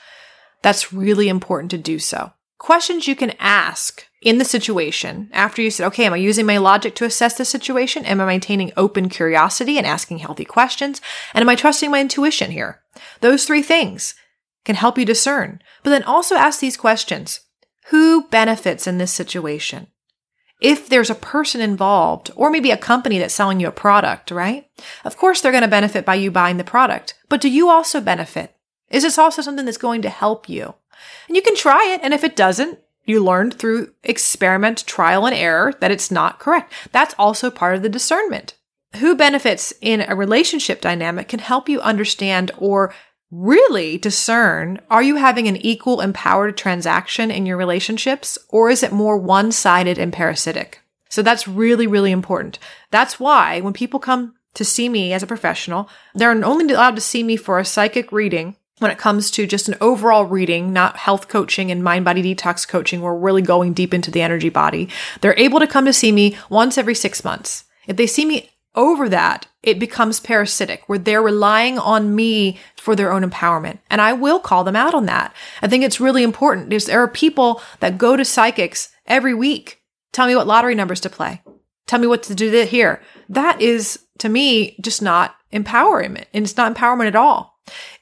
That's really important to do so. Questions you can ask in the situation after you said, okay, am I using my logic to assess the situation? Am I maintaining open curiosity and asking healthy questions? And am I trusting my intuition here? Those three things can help you discern. But then also ask these questions. Who benefits in this situation? If there's a person involved, or maybe a company that's selling you a product, right? Of course, they're going to benefit by you buying the product. But do you also benefit? Is this also something that's going to help you? And you can try it. And if it doesn't, you learned through experiment, trial, and error that it's not correct. That's also part of the discernment. Who benefits in a relationship dynamic can help you understand or really discern are you having an equal empowered transaction in your relationships or is it more one sided and parasitic? So that's really, really important. That's why when people come to see me as a professional, they're only allowed to see me for a psychic reading when it comes to just an overall reading, not health coaching and mind body detox coaching, where we're really going deep into the energy body. They're able to come to see me once every six months. If they see me over that, it becomes parasitic where they're relying on me for their own empowerment. And I will call them out on that. I think it's really important there are people that go to psychics every week. Tell me what lottery numbers to play. Tell me what to do here. That is to me just not empowerment and it's not empowerment at all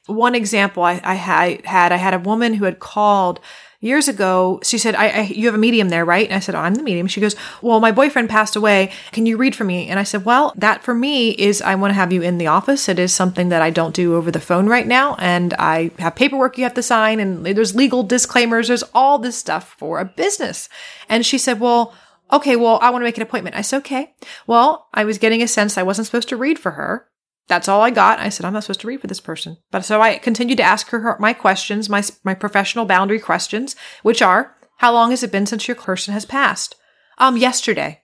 one example I, I had, I had a woman who had called years ago. She said, I, I, you have a medium there, right? And I said, oh, I'm the medium. She goes, well, my boyfriend passed away. Can you read for me? And I said, well, that for me is I want to have you in the office. It is something that I don't do over the phone right now. And I have paperwork you have to sign and there's legal disclaimers. There's all this stuff for a business. And she said, well, okay, well, I want to make an appointment. I said, okay. Well, I was getting a sense I wasn't supposed to read for her. That's all I got. I said, I'm not supposed to read for this person. But so I continued to ask her my questions, my, my professional boundary questions, which are, how long has it been since your person has passed? Um, yesterday.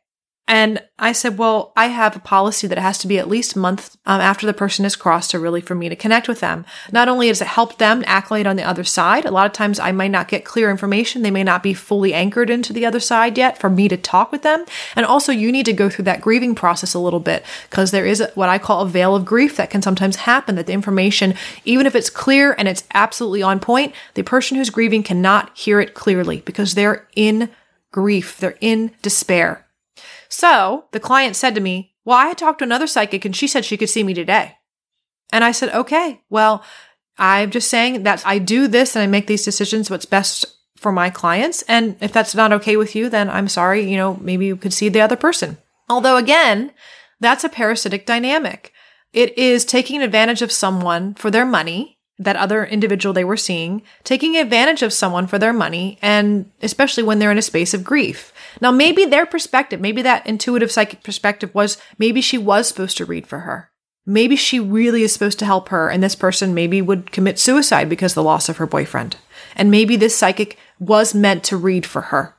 And I said, well, I have a policy that it has to be at least a month um, after the person is crossed to really for me to connect with them. Not only does it help them accolade on the other side, a lot of times I might not get clear information. They may not be fully anchored into the other side yet for me to talk with them. And also you need to go through that grieving process a little bit because there is what I call a veil of grief that can sometimes happen that the information, even if it's clear and it's absolutely on point, the person who's grieving cannot hear it clearly because they're in grief. They're in despair. So the client said to me, Well, I had talked to another psychic and she said she could see me today. And I said, Okay, well, I'm just saying that I do this and I make these decisions what's best for my clients. And if that's not okay with you, then I'm sorry, you know, maybe you could see the other person. Although again, that's a parasitic dynamic. It is taking advantage of someone for their money, that other individual they were seeing, taking advantage of someone for their money, and especially when they're in a space of grief. Now, maybe their perspective, maybe that intuitive psychic perspective was maybe she was supposed to read for her. Maybe she really is supposed to help her, and this person maybe would commit suicide because the loss of her boyfriend. And maybe this psychic was meant to read for her.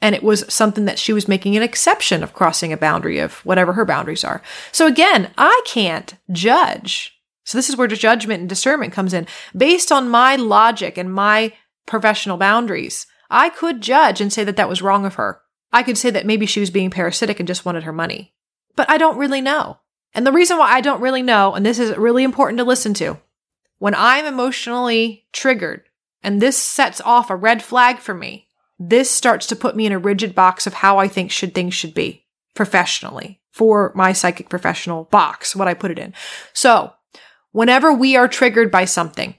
And it was something that she was making an exception of crossing a boundary of whatever her boundaries are. So again, I can't judge. So this is where judgment and discernment comes in. Based on my logic and my professional boundaries, I could judge and say that that was wrong of her. I could say that maybe she was being parasitic and just wanted her money. But I don't really know. And the reason why I don't really know, and this is really important to listen to, when I'm emotionally triggered and this sets off a red flag for me, this starts to put me in a rigid box of how I think should things should be professionally for my psychic professional box, what I put it in. So whenever we are triggered by something,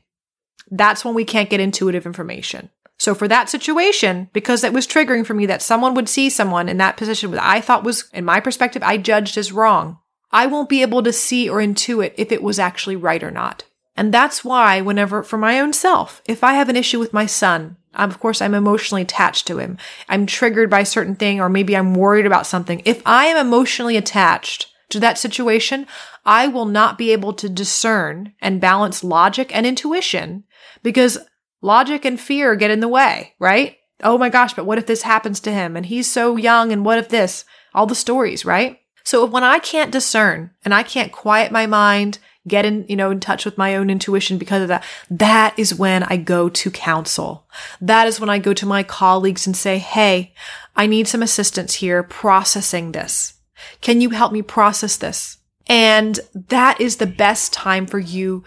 that's when we can't get intuitive information. So for that situation, because it was triggering for me that someone would see someone in that position that I thought was, in my perspective, I judged as wrong, I won't be able to see or intuit if it was actually right or not. And that's why whenever, for my own self, if I have an issue with my son, of course, I'm emotionally attached to him. I'm triggered by a certain thing, or maybe I'm worried about something. If I am emotionally attached to that situation, I will not be able to discern and balance logic and intuition because logic and fear get in the way, right? Oh my gosh, but what if this happens to him? And he's so young, and what if this? All the stories, right? So when I can't discern and I can't quiet my mind, get in, you know, in touch with my own intuition because of that, that is when I go to counsel. That is when I go to my colleagues and say, Hey, I need some assistance here processing this. Can you help me process this? And that is the best time for you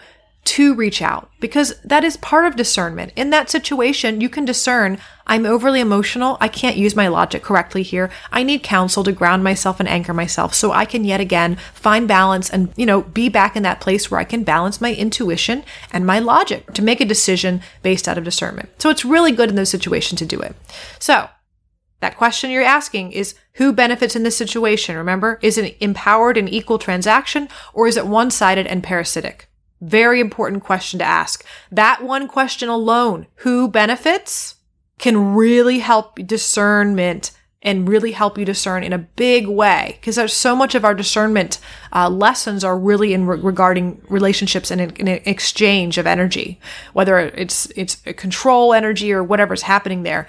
to reach out because that is part of discernment. In that situation, you can discern I'm overly emotional. I can't use my logic correctly here. I need counsel to ground myself and anchor myself so I can yet again find balance and, you know, be back in that place where I can balance my intuition and my logic to make a decision based out of discernment. So it's really good in those situations to do it. So that question you're asking is who benefits in this situation? Remember, is it empowered and equal transaction or is it one sided and parasitic? Very important question to ask. That one question alone, who benefits, can really help discernment and really help you discern in a big way. Because there's so much of our discernment uh, lessons are really in re- regarding relationships and in exchange of energy. Whether it's it's a control energy or whatever's happening there.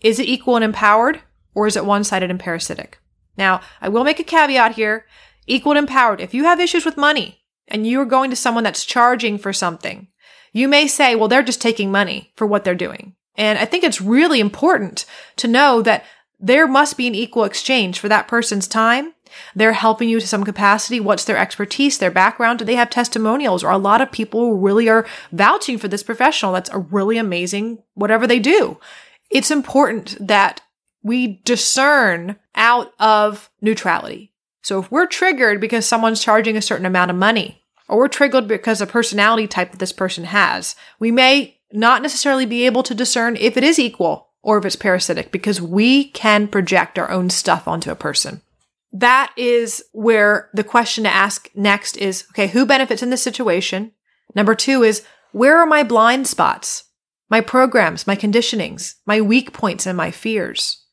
Is it equal and empowered or is it one-sided and parasitic? Now i will make a caveat here. Equal and empowered. If you have issues with money and you're going to someone that's charging for something, you may say, well, they're just taking money for what they're doing. And I think it's really important to know that there must be an equal exchange for that person's time. They're helping you to some capacity. What's their expertise, their background? Do they have testimonials? Or a lot of people really are vouching for this professional. That's a really amazing, whatever they do. It's important that we discern out of neutrality. So if we're triggered because someone's charging a certain amount of money, or we're triggered because of personality type that this person has, we may not necessarily be able to discern if it is equal or if it's parasitic because we can project our own stuff onto a person. That is where the question to ask next is, okay, who benefits in this situation? Number two is, where are my blind spots? My programs, my conditionings, my weak points and my fears?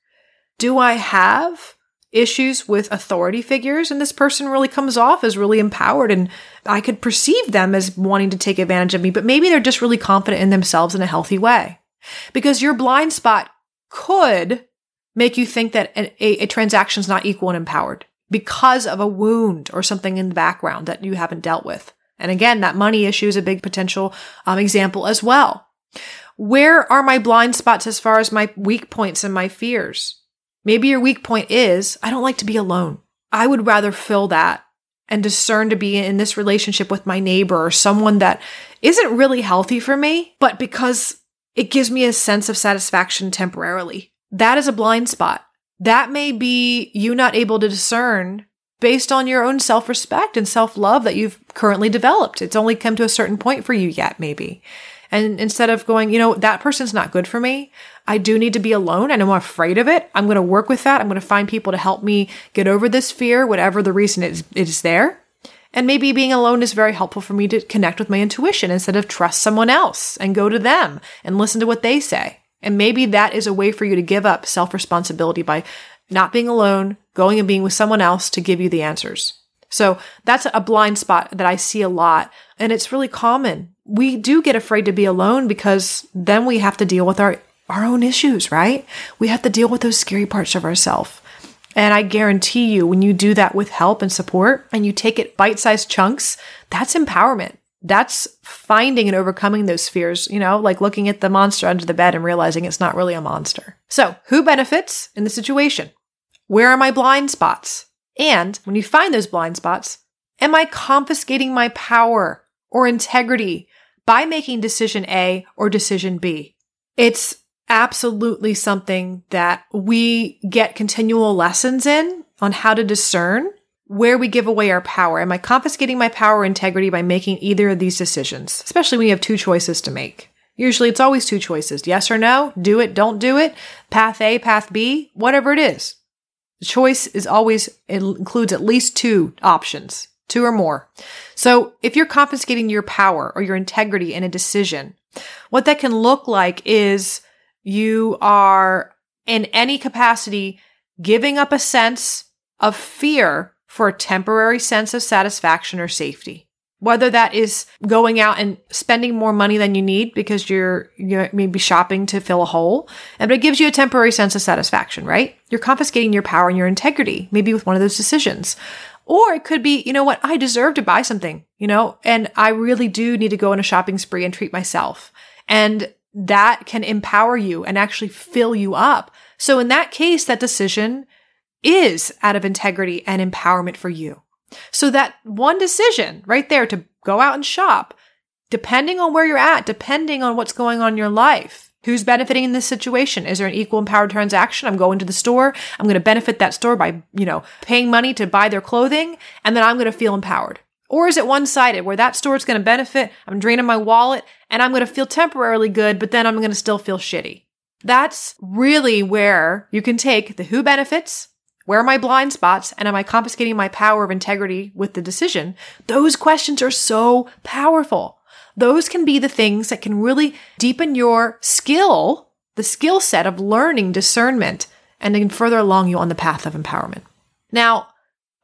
Do I have issues with authority figures and this person really comes off as really empowered and I could perceive them as wanting to take advantage of me, but maybe they're just really confident in themselves in a healthy way. Because your blind spot could make you think that a, a, a transaction is not equal and empowered because of a wound or something in the background that you haven't dealt with. And again, that money issue is a big potential um, example as well. Where are my blind spots as far as my weak points and my fears? Maybe your weak point is, I don't like to be alone. I would rather fill that and discern to be in this relationship with my neighbor or someone that isn't really healthy for me, but because it gives me a sense of satisfaction temporarily. That is a blind spot. That may be you not able to discern based on your own self respect and self love that you've currently developed. It's only come to a certain point for you yet, maybe. And instead of going, you know, that person's not good for me. I do need to be alone. Know I'm afraid of it. I'm going to work with that. I'm going to find people to help me get over this fear, whatever the reason it is, it is there. And maybe being alone is very helpful for me to connect with my intuition instead of trust someone else and go to them and listen to what they say. And maybe that is a way for you to give up self responsibility by not being alone, going and being with someone else to give you the answers. So that's a blind spot that I see a lot. And it's really common. We do get afraid to be alone because then we have to deal with our, our own issues, right? We have to deal with those scary parts of ourselves. And I guarantee you, when you do that with help and support and you take it bite sized chunks, that's empowerment. That's finding and overcoming those fears, you know, like looking at the monster under the bed and realizing it's not really a monster. So, who benefits in the situation? Where are my blind spots? And when you find those blind spots, am I confiscating my power or integrity by making decision A or decision B? It's absolutely something that we get continual lessons in on how to discern where we give away our power. Am I confiscating my power or integrity by making either of these decisions? Especially when you have two choices to make. Usually it's always two choices. Yes or no, do it, don't do it, path A, path B, whatever it is. The choice is always, it includes at least two options, two or more. So if you're confiscating your power or your integrity in a decision, what that can look like is you are in any capacity giving up a sense of fear for a temporary sense of satisfaction or safety whether that is going out and spending more money than you need because you're, you're maybe shopping to fill a hole, and but it gives you a temporary sense of satisfaction, right? You're confiscating your power and your integrity, maybe with one of those decisions. Or it could be, you know what, I deserve to buy something, you know, and I really do need to go on a shopping spree and treat myself. And that can empower you and actually fill you up. So in that case, that decision is out of integrity and empowerment for you. So that one decision right there to go out and shop, depending on where you're at, depending on what's going on in your life, Who's benefiting in this situation? Is there an equal empowered transaction? I'm going to the store. I'm going to benefit that store by, you know, paying money to buy their clothing and then I'm going to feel empowered. Or is it one sided where that store is going to benefit? I'm draining my wallet and I'm going to feel temporarily good, but then I'm going to still feel shitty. That's really where you can take the who benefits where are my blind spots? And am I confiscating my power of integrity with the decision? Those questions are so powerful. Those can be the things that can really deepen your skill, the skill set of learning discernment, and then further along you on the path of empowerment. Now,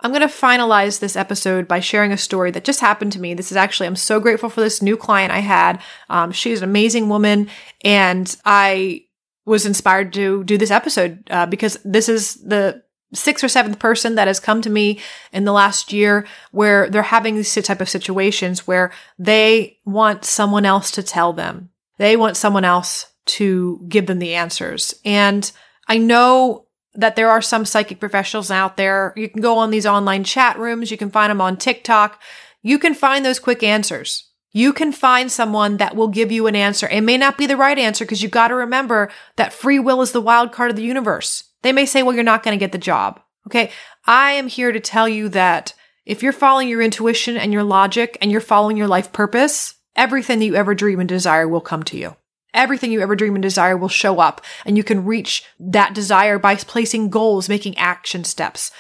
I'm going to finalize this episode by sharing a story that just happened to me. This is actually, I'm so grateful for this new client I had. Um, she's an amazing woman, and I was inspired to do this episode uh, because this is the sixth or seventh person that has come to me in the last year where they're having these type of situations where they want someone else to tell them. They want someone else to give them the answers. And I know that there are some psychic professionals out there. You can go on these online chat rooms. You can find them on TikTok. You can find those quick answers. You can find someone that will give you an answer. It may not be the right answer because you got to remember that free will is the wild card of the universe. They may say, well, you're not going to get the job. Okay. I am here to tell you that if you're following your intuition and your logic and you're following your life purpose, everything that you ever dream and desire will come to you. Everything you ever dream and desire will show up and you can reach that desire by placing goals, making action steps.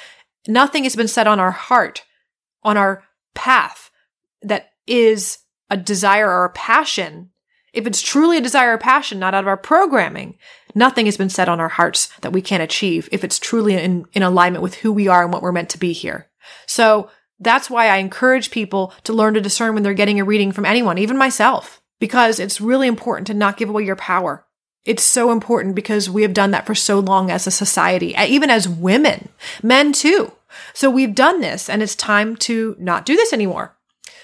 Nothing has been set on our heart, on our path that is a desire or a passion if it's truly a desire or passion, not out of our programming, nothing has been set on our hearts that we can't achieve if it's truly in, in alignment with who we are and what we're meant to be here. So that's why I encourage people to learn to discern when they're getting a reading from anyone, even myself, because it's really important to not give away your power. It's so important because we have done that for so long as a society, even as women, men too. So we've done this and it's time to not do this anymore.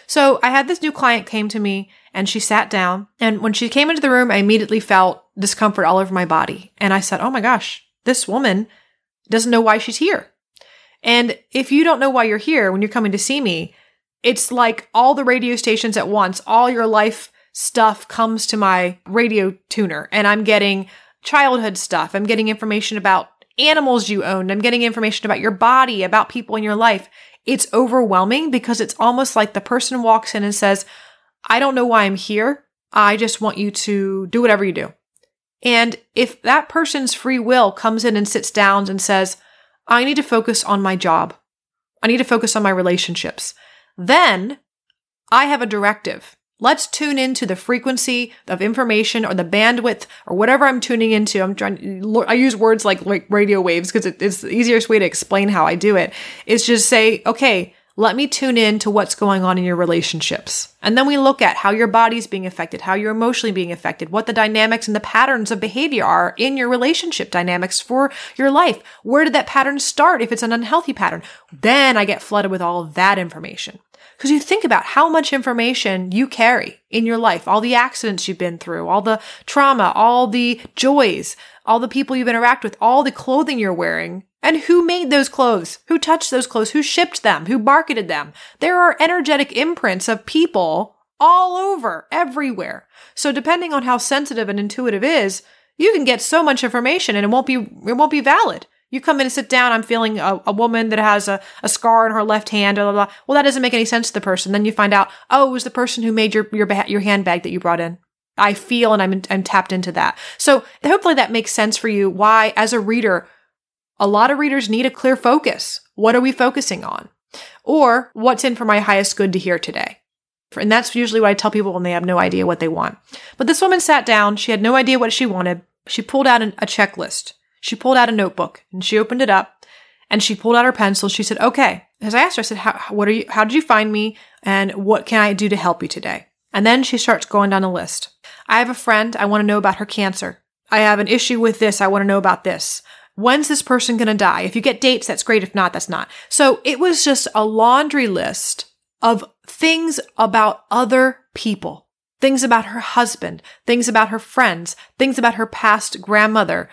So I had this new client came to me and she sat down. And when she came into the room, I immediately felt discomfort all over my body. And I said, Oh my gosh, this woman doesn't know why she's here. And if you don't know why you're here when you're coming to see me, it's like all the radio stations at once, all your life stuff comes to my radio tuner and I'm getting childhood stuff. I'm getting information about animals you own. I'm getting information about your body, about people in your life. It's overwhelming because it's almost like the person walks in and says, I don't know why I'm here. I just want you to do whatever you do. And if that person's free will comes in and sits down and says, I need to focus on my job. I need to focus on my relationships. Then I have a directive. Let's tune into the frequency of information or the bandwidth or whatever I'm tuning into. I'm trying, I use words like, like radio waves because it's the easiest way to explain how I do it. it is just say, okay, let me tune in to what's going on in your relationships. And then we look at how your body's being affected, how you're emotionally being affected, what the dynamics and the patterns of behavior are in your relationship dynamics for your life. Where did that pattern start if it's an unhealthy pattern? Then I get flooded with all of that information. Because you think about how much information you carry in your life, all the accidents you've been through, all the trauma, all the joys, all the people you've interacted with, all the clothing you're wearing, and who made those clothes? Who touched those clothes? Who shipped them? Who marketed them? There are energetic imprints of people all over, everywhere. So depending on how sensitive and intuitive is, you can get so much information and it won't be, it won't be valid. You come in and sit down. I'm feeling a, a woman that has a, a scar on her left hand. Blah, blah, blah. Well, that doesn't make any sense to the person. Then you find out, oh, it was the person who made your your your handbag that you brought in. I feel and I'm I'm tapped into that. So hopefully that makes sense for you. Why, as a reader, a lot of readers need a clear focus. What are we focusing on? Or what's in for my highest good to hear today? And that's usually what I tell people when they have no idea what they want. But this woman sat down. She had no idea what she wanted. She pulled out an, a checklist. She pulled out a notebook and she opened it up and she pulled out her pencil. She said, okay. As I asked her, I said, how, what are you, how did you find me? And what can I do to help you today? And then she starts going down a list. I have a friend. I want to know about her cancer. I have an issue with this. I want to know about this. When's this person going to die? If you get dates, that's great. If not, that's not. So it was just a laundry list of things about other people, things about her husband, things about her friends, things about her past grandmother.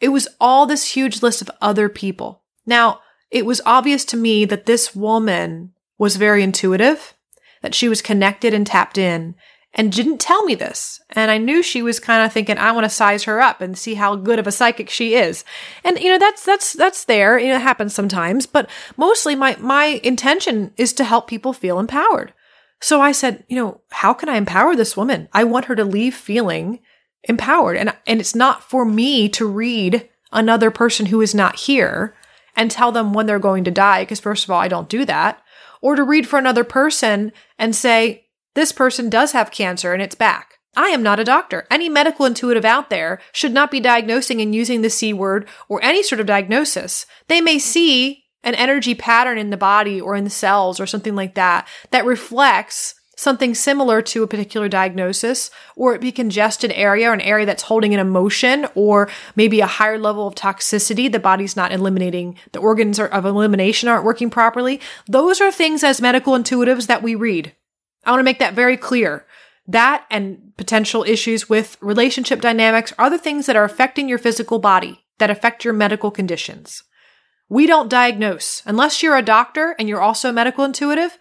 It was all this huge list of other people. Now, it was obvious to me that this woman was very intuitive, that she was connected and tapped in, and didn't tell me this. And I knew she was kind of thinking, I want to size her up and see how good of a psychic she is. And, you know, that's, that's, that's there. You know, it happens sometimes, but mostly my, my intention is to help people feel empowered. So I said, you know, how can I empower this woman? I want her to leave feeling empowered. And, and it's not for me to read another person who is not here and tell them when they're going to die. Because first of all, I don't do that. Or to read for another person and say, this person does have cancer and it's back. I am not a doctor. Any medical intuitive out there should not be diagnosing and using the C word or any sort of diagnosis. They may see an energy pattern in the body or in the cells or something like that that reflects something similar to a particular diagnosis, or it be congested area or an area that's holding an emotion, or maybe a higher level of toxicity. The body's not eliminating, the organs of elimination aren't working properly. Those are things as medical intuitives that we read. I want to make that very clear. That and potential issues with relationship dynamics are other things that are affecting your physical body, that affect your medical conditions. We don't diagnose. Unless you're a doctor and you're also a medical intuitive,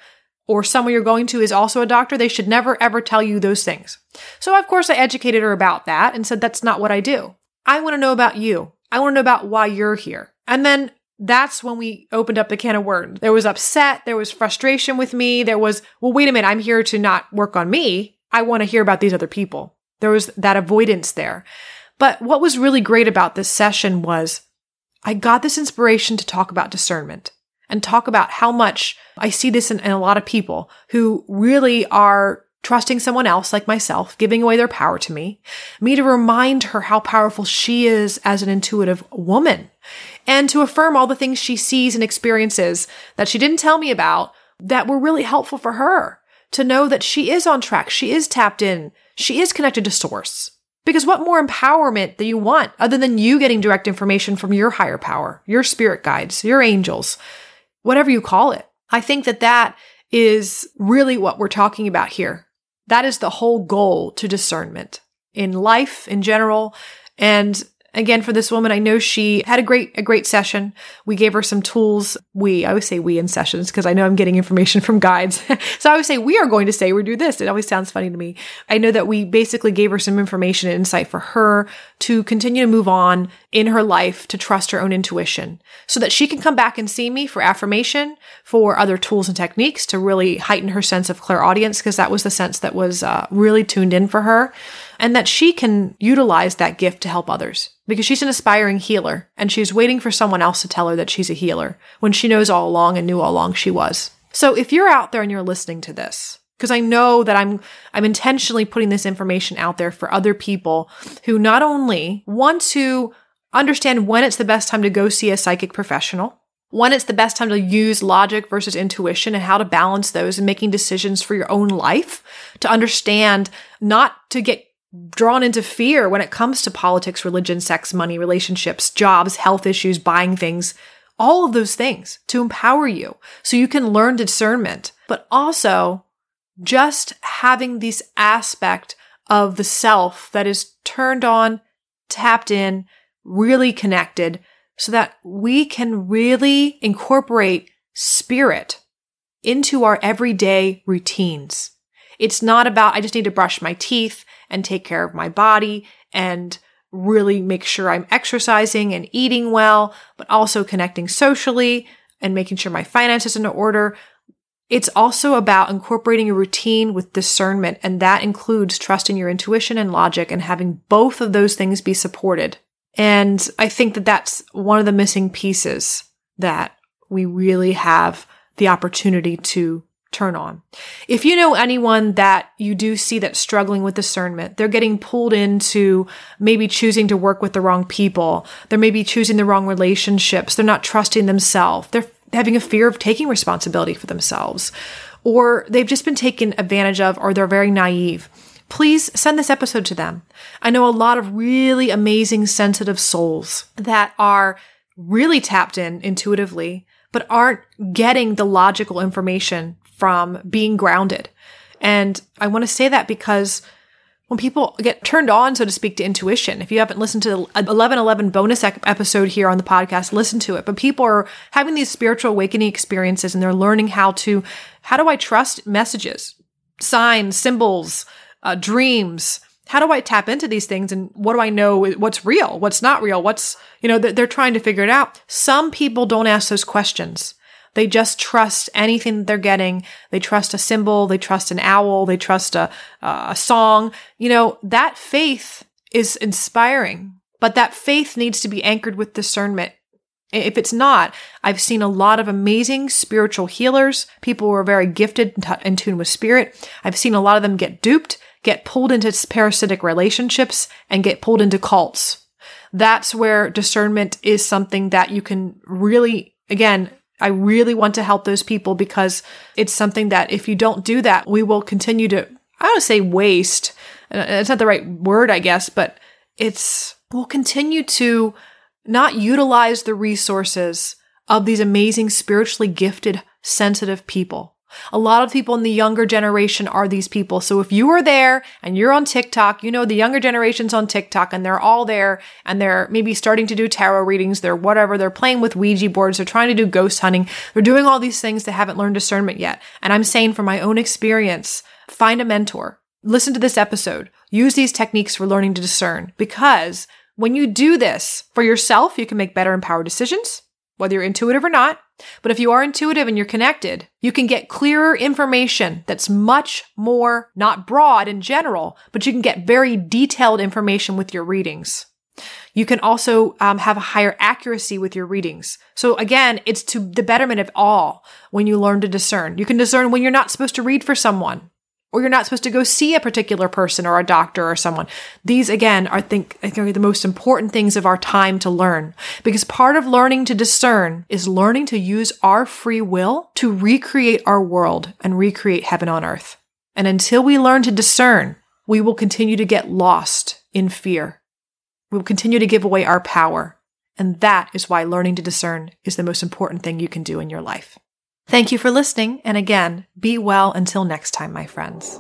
or someone you're going to is also a doctor, they should never ever tell you those things. So, of course, I educated her about that and said, that's not what I do. I want to know about you. I want to know about why you're here. And then that's when we opened up the can of worms. There was upset, there was frustration with me, there was, well, wait a minute, I'm here to not work on me. I want to hear about these other people. There was that avoidance there. But what was really great about this session was I got this inspiration to talk about discernment and talk about how much I see this in, in, a lot of people who really are trusting someone else like myself, giving away their power to me, me to remind her how powerful she is as an intuitive woman and to affirm all the things she sees and experiences that she didn't tell me about that were really helpful for her to know that she is on track. She is tapped in. She is connected to source. Because what more empowerment do you want other than you getting direct information from your higher power, your spirit guides, your angels, whatever you call it? I think that that is really what we're talking about here. That is the whole goal to discernment in life in general and again for this woman i know she had a great a great session. We gave her some tools. We i always say we in sessions because i know i'm getting information from guides. So i always say we are going to say we do this. It always sounds funny to me. I know that we basically gave her some information and insight for her to continue to move on in her life to trust her own intuition so that she can come back and see me for affirmation for other tools and techniques to really heighten her sense of clairaudience because that was the sense that was uh, really tuned in for her and that she can utilize that gift to help others because she's an aspiring healer and she's waiting for someone else to tell her that she's a healer when she knows all along and knew all along she was. So if you're out there and you're listening to this, because I know that I'm I'm intentionally putting this information out there for other people who not only want to understand when it's the best time to go see a psychic professional, when it's the best time to use logic versus intuition and how to balance those and making decisions for your own life, to understand not to get drawn into fear when it comes to politics, religion, sex, money, relationships, jobs, health issues, buying things, all of those things to empower you so you can learn discernment, but also just having this aspect of the self that is turned on, tapped in, really connected so that we can really incorporate spirit into our everyday routines. It's not about, I just need to brush my teeth and take care of my body and really make sure I'm exercising and eating well, but also connecting socially and making sure my finances are in order. It's also about incorporating a routine with discernment, and that includes trusting your intuition and logic and having both of those things be supported. And I think that that's one of the missing pieces that we really have the opportunity to turn on. If you know anyone that you do see that's struggling with discernment, they're getting pulled into maybe choosing to work with the wrong people. They're maybe choosing the wrong relationships. They're not trusting themselves. They're having a fear of taking responsibility for themselves. Or they've just been taken advantage of, or they're very naive. Please send this episode to them. I know a lot of really amazing, sensitive souls that are really tapped in intuitively, but aren't getting the logical information from being grounded. And I want to say that because when people get turned on, so to speak, to intuition, if you haven't listened to the 1111 bonus episode here on the podcast, listen to it. But people are having these spiritual awakening experiences and they're learning how to, how do I trust messages, signs, symbols, uh, dreams? How do I tap into these things? And what do I know? What's real? What's not real? What's, you know, they're trying to figure it out. Some people don't ask those questions. They just trust anything that they're getting. They trust a symbol. They trust an owl. They trust a, uh, a song. You know, that faith is inspiring, but that faith needs to be anchored with discernment. If it's not, I've seen a lot of amazing spiritual healers, people who are very gifted and in tune with spirit. I've seen a lot of them get duped, get pulled into parasitic relationships, and get pulled into cults. That's where discernment is something that you can really, again, I really want to help those people because it's something that if you don't do that, we will continue to, I don't say waste. Uh, it's not the right word, I guess, but it's, we'll continue to not utilize the resources of these amazing spiritually gifted, sensitive people. A lot of people in the younger generation are these people. So if you are there and you're on TikTok, you know the younger generation's on TikTok and they're all there and they're maybe starting to do tarot readings, they're whatever, they're playing with Ouija boards, they're trying to do ghost hunting, they're doing all these things they haven't learned discernment yet. And I'm saying from my own experience, find a mentor. Listen to this episode. Use these techniques for learning to discern because when you do this for yourself, you can make better empowered decisions whether you're intuitive or not. But if you are intuitive and you're connected, you can get clearer information that's much more not broad in general, but you can get very detailed information with your readings. You can also um, have a higher accuracy with your readings. So again, it's to the betterment of all when you learn to discern. You can discern when you're not supposed to read for someone or you're not supposed to go see a particular person or a doctor or someone. These again are think, I think are the most important things of our time to learn because part of learning to discern is learning to use our free will to recreate our world and recreate heaven on earth. And until we learn to discern, we will continue to get lost in fear. We will continue to give away our power. And that is why learning to discern is the most important thing you can do in your life. Thank you for listening, and again, be well until next time, my friends.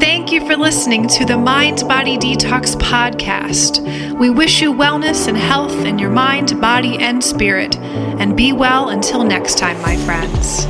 Thank you for listening to the Mind Body Detox podcast. We wish you wellness and health in your mind, body, and spirit. And be well until next time, my friends.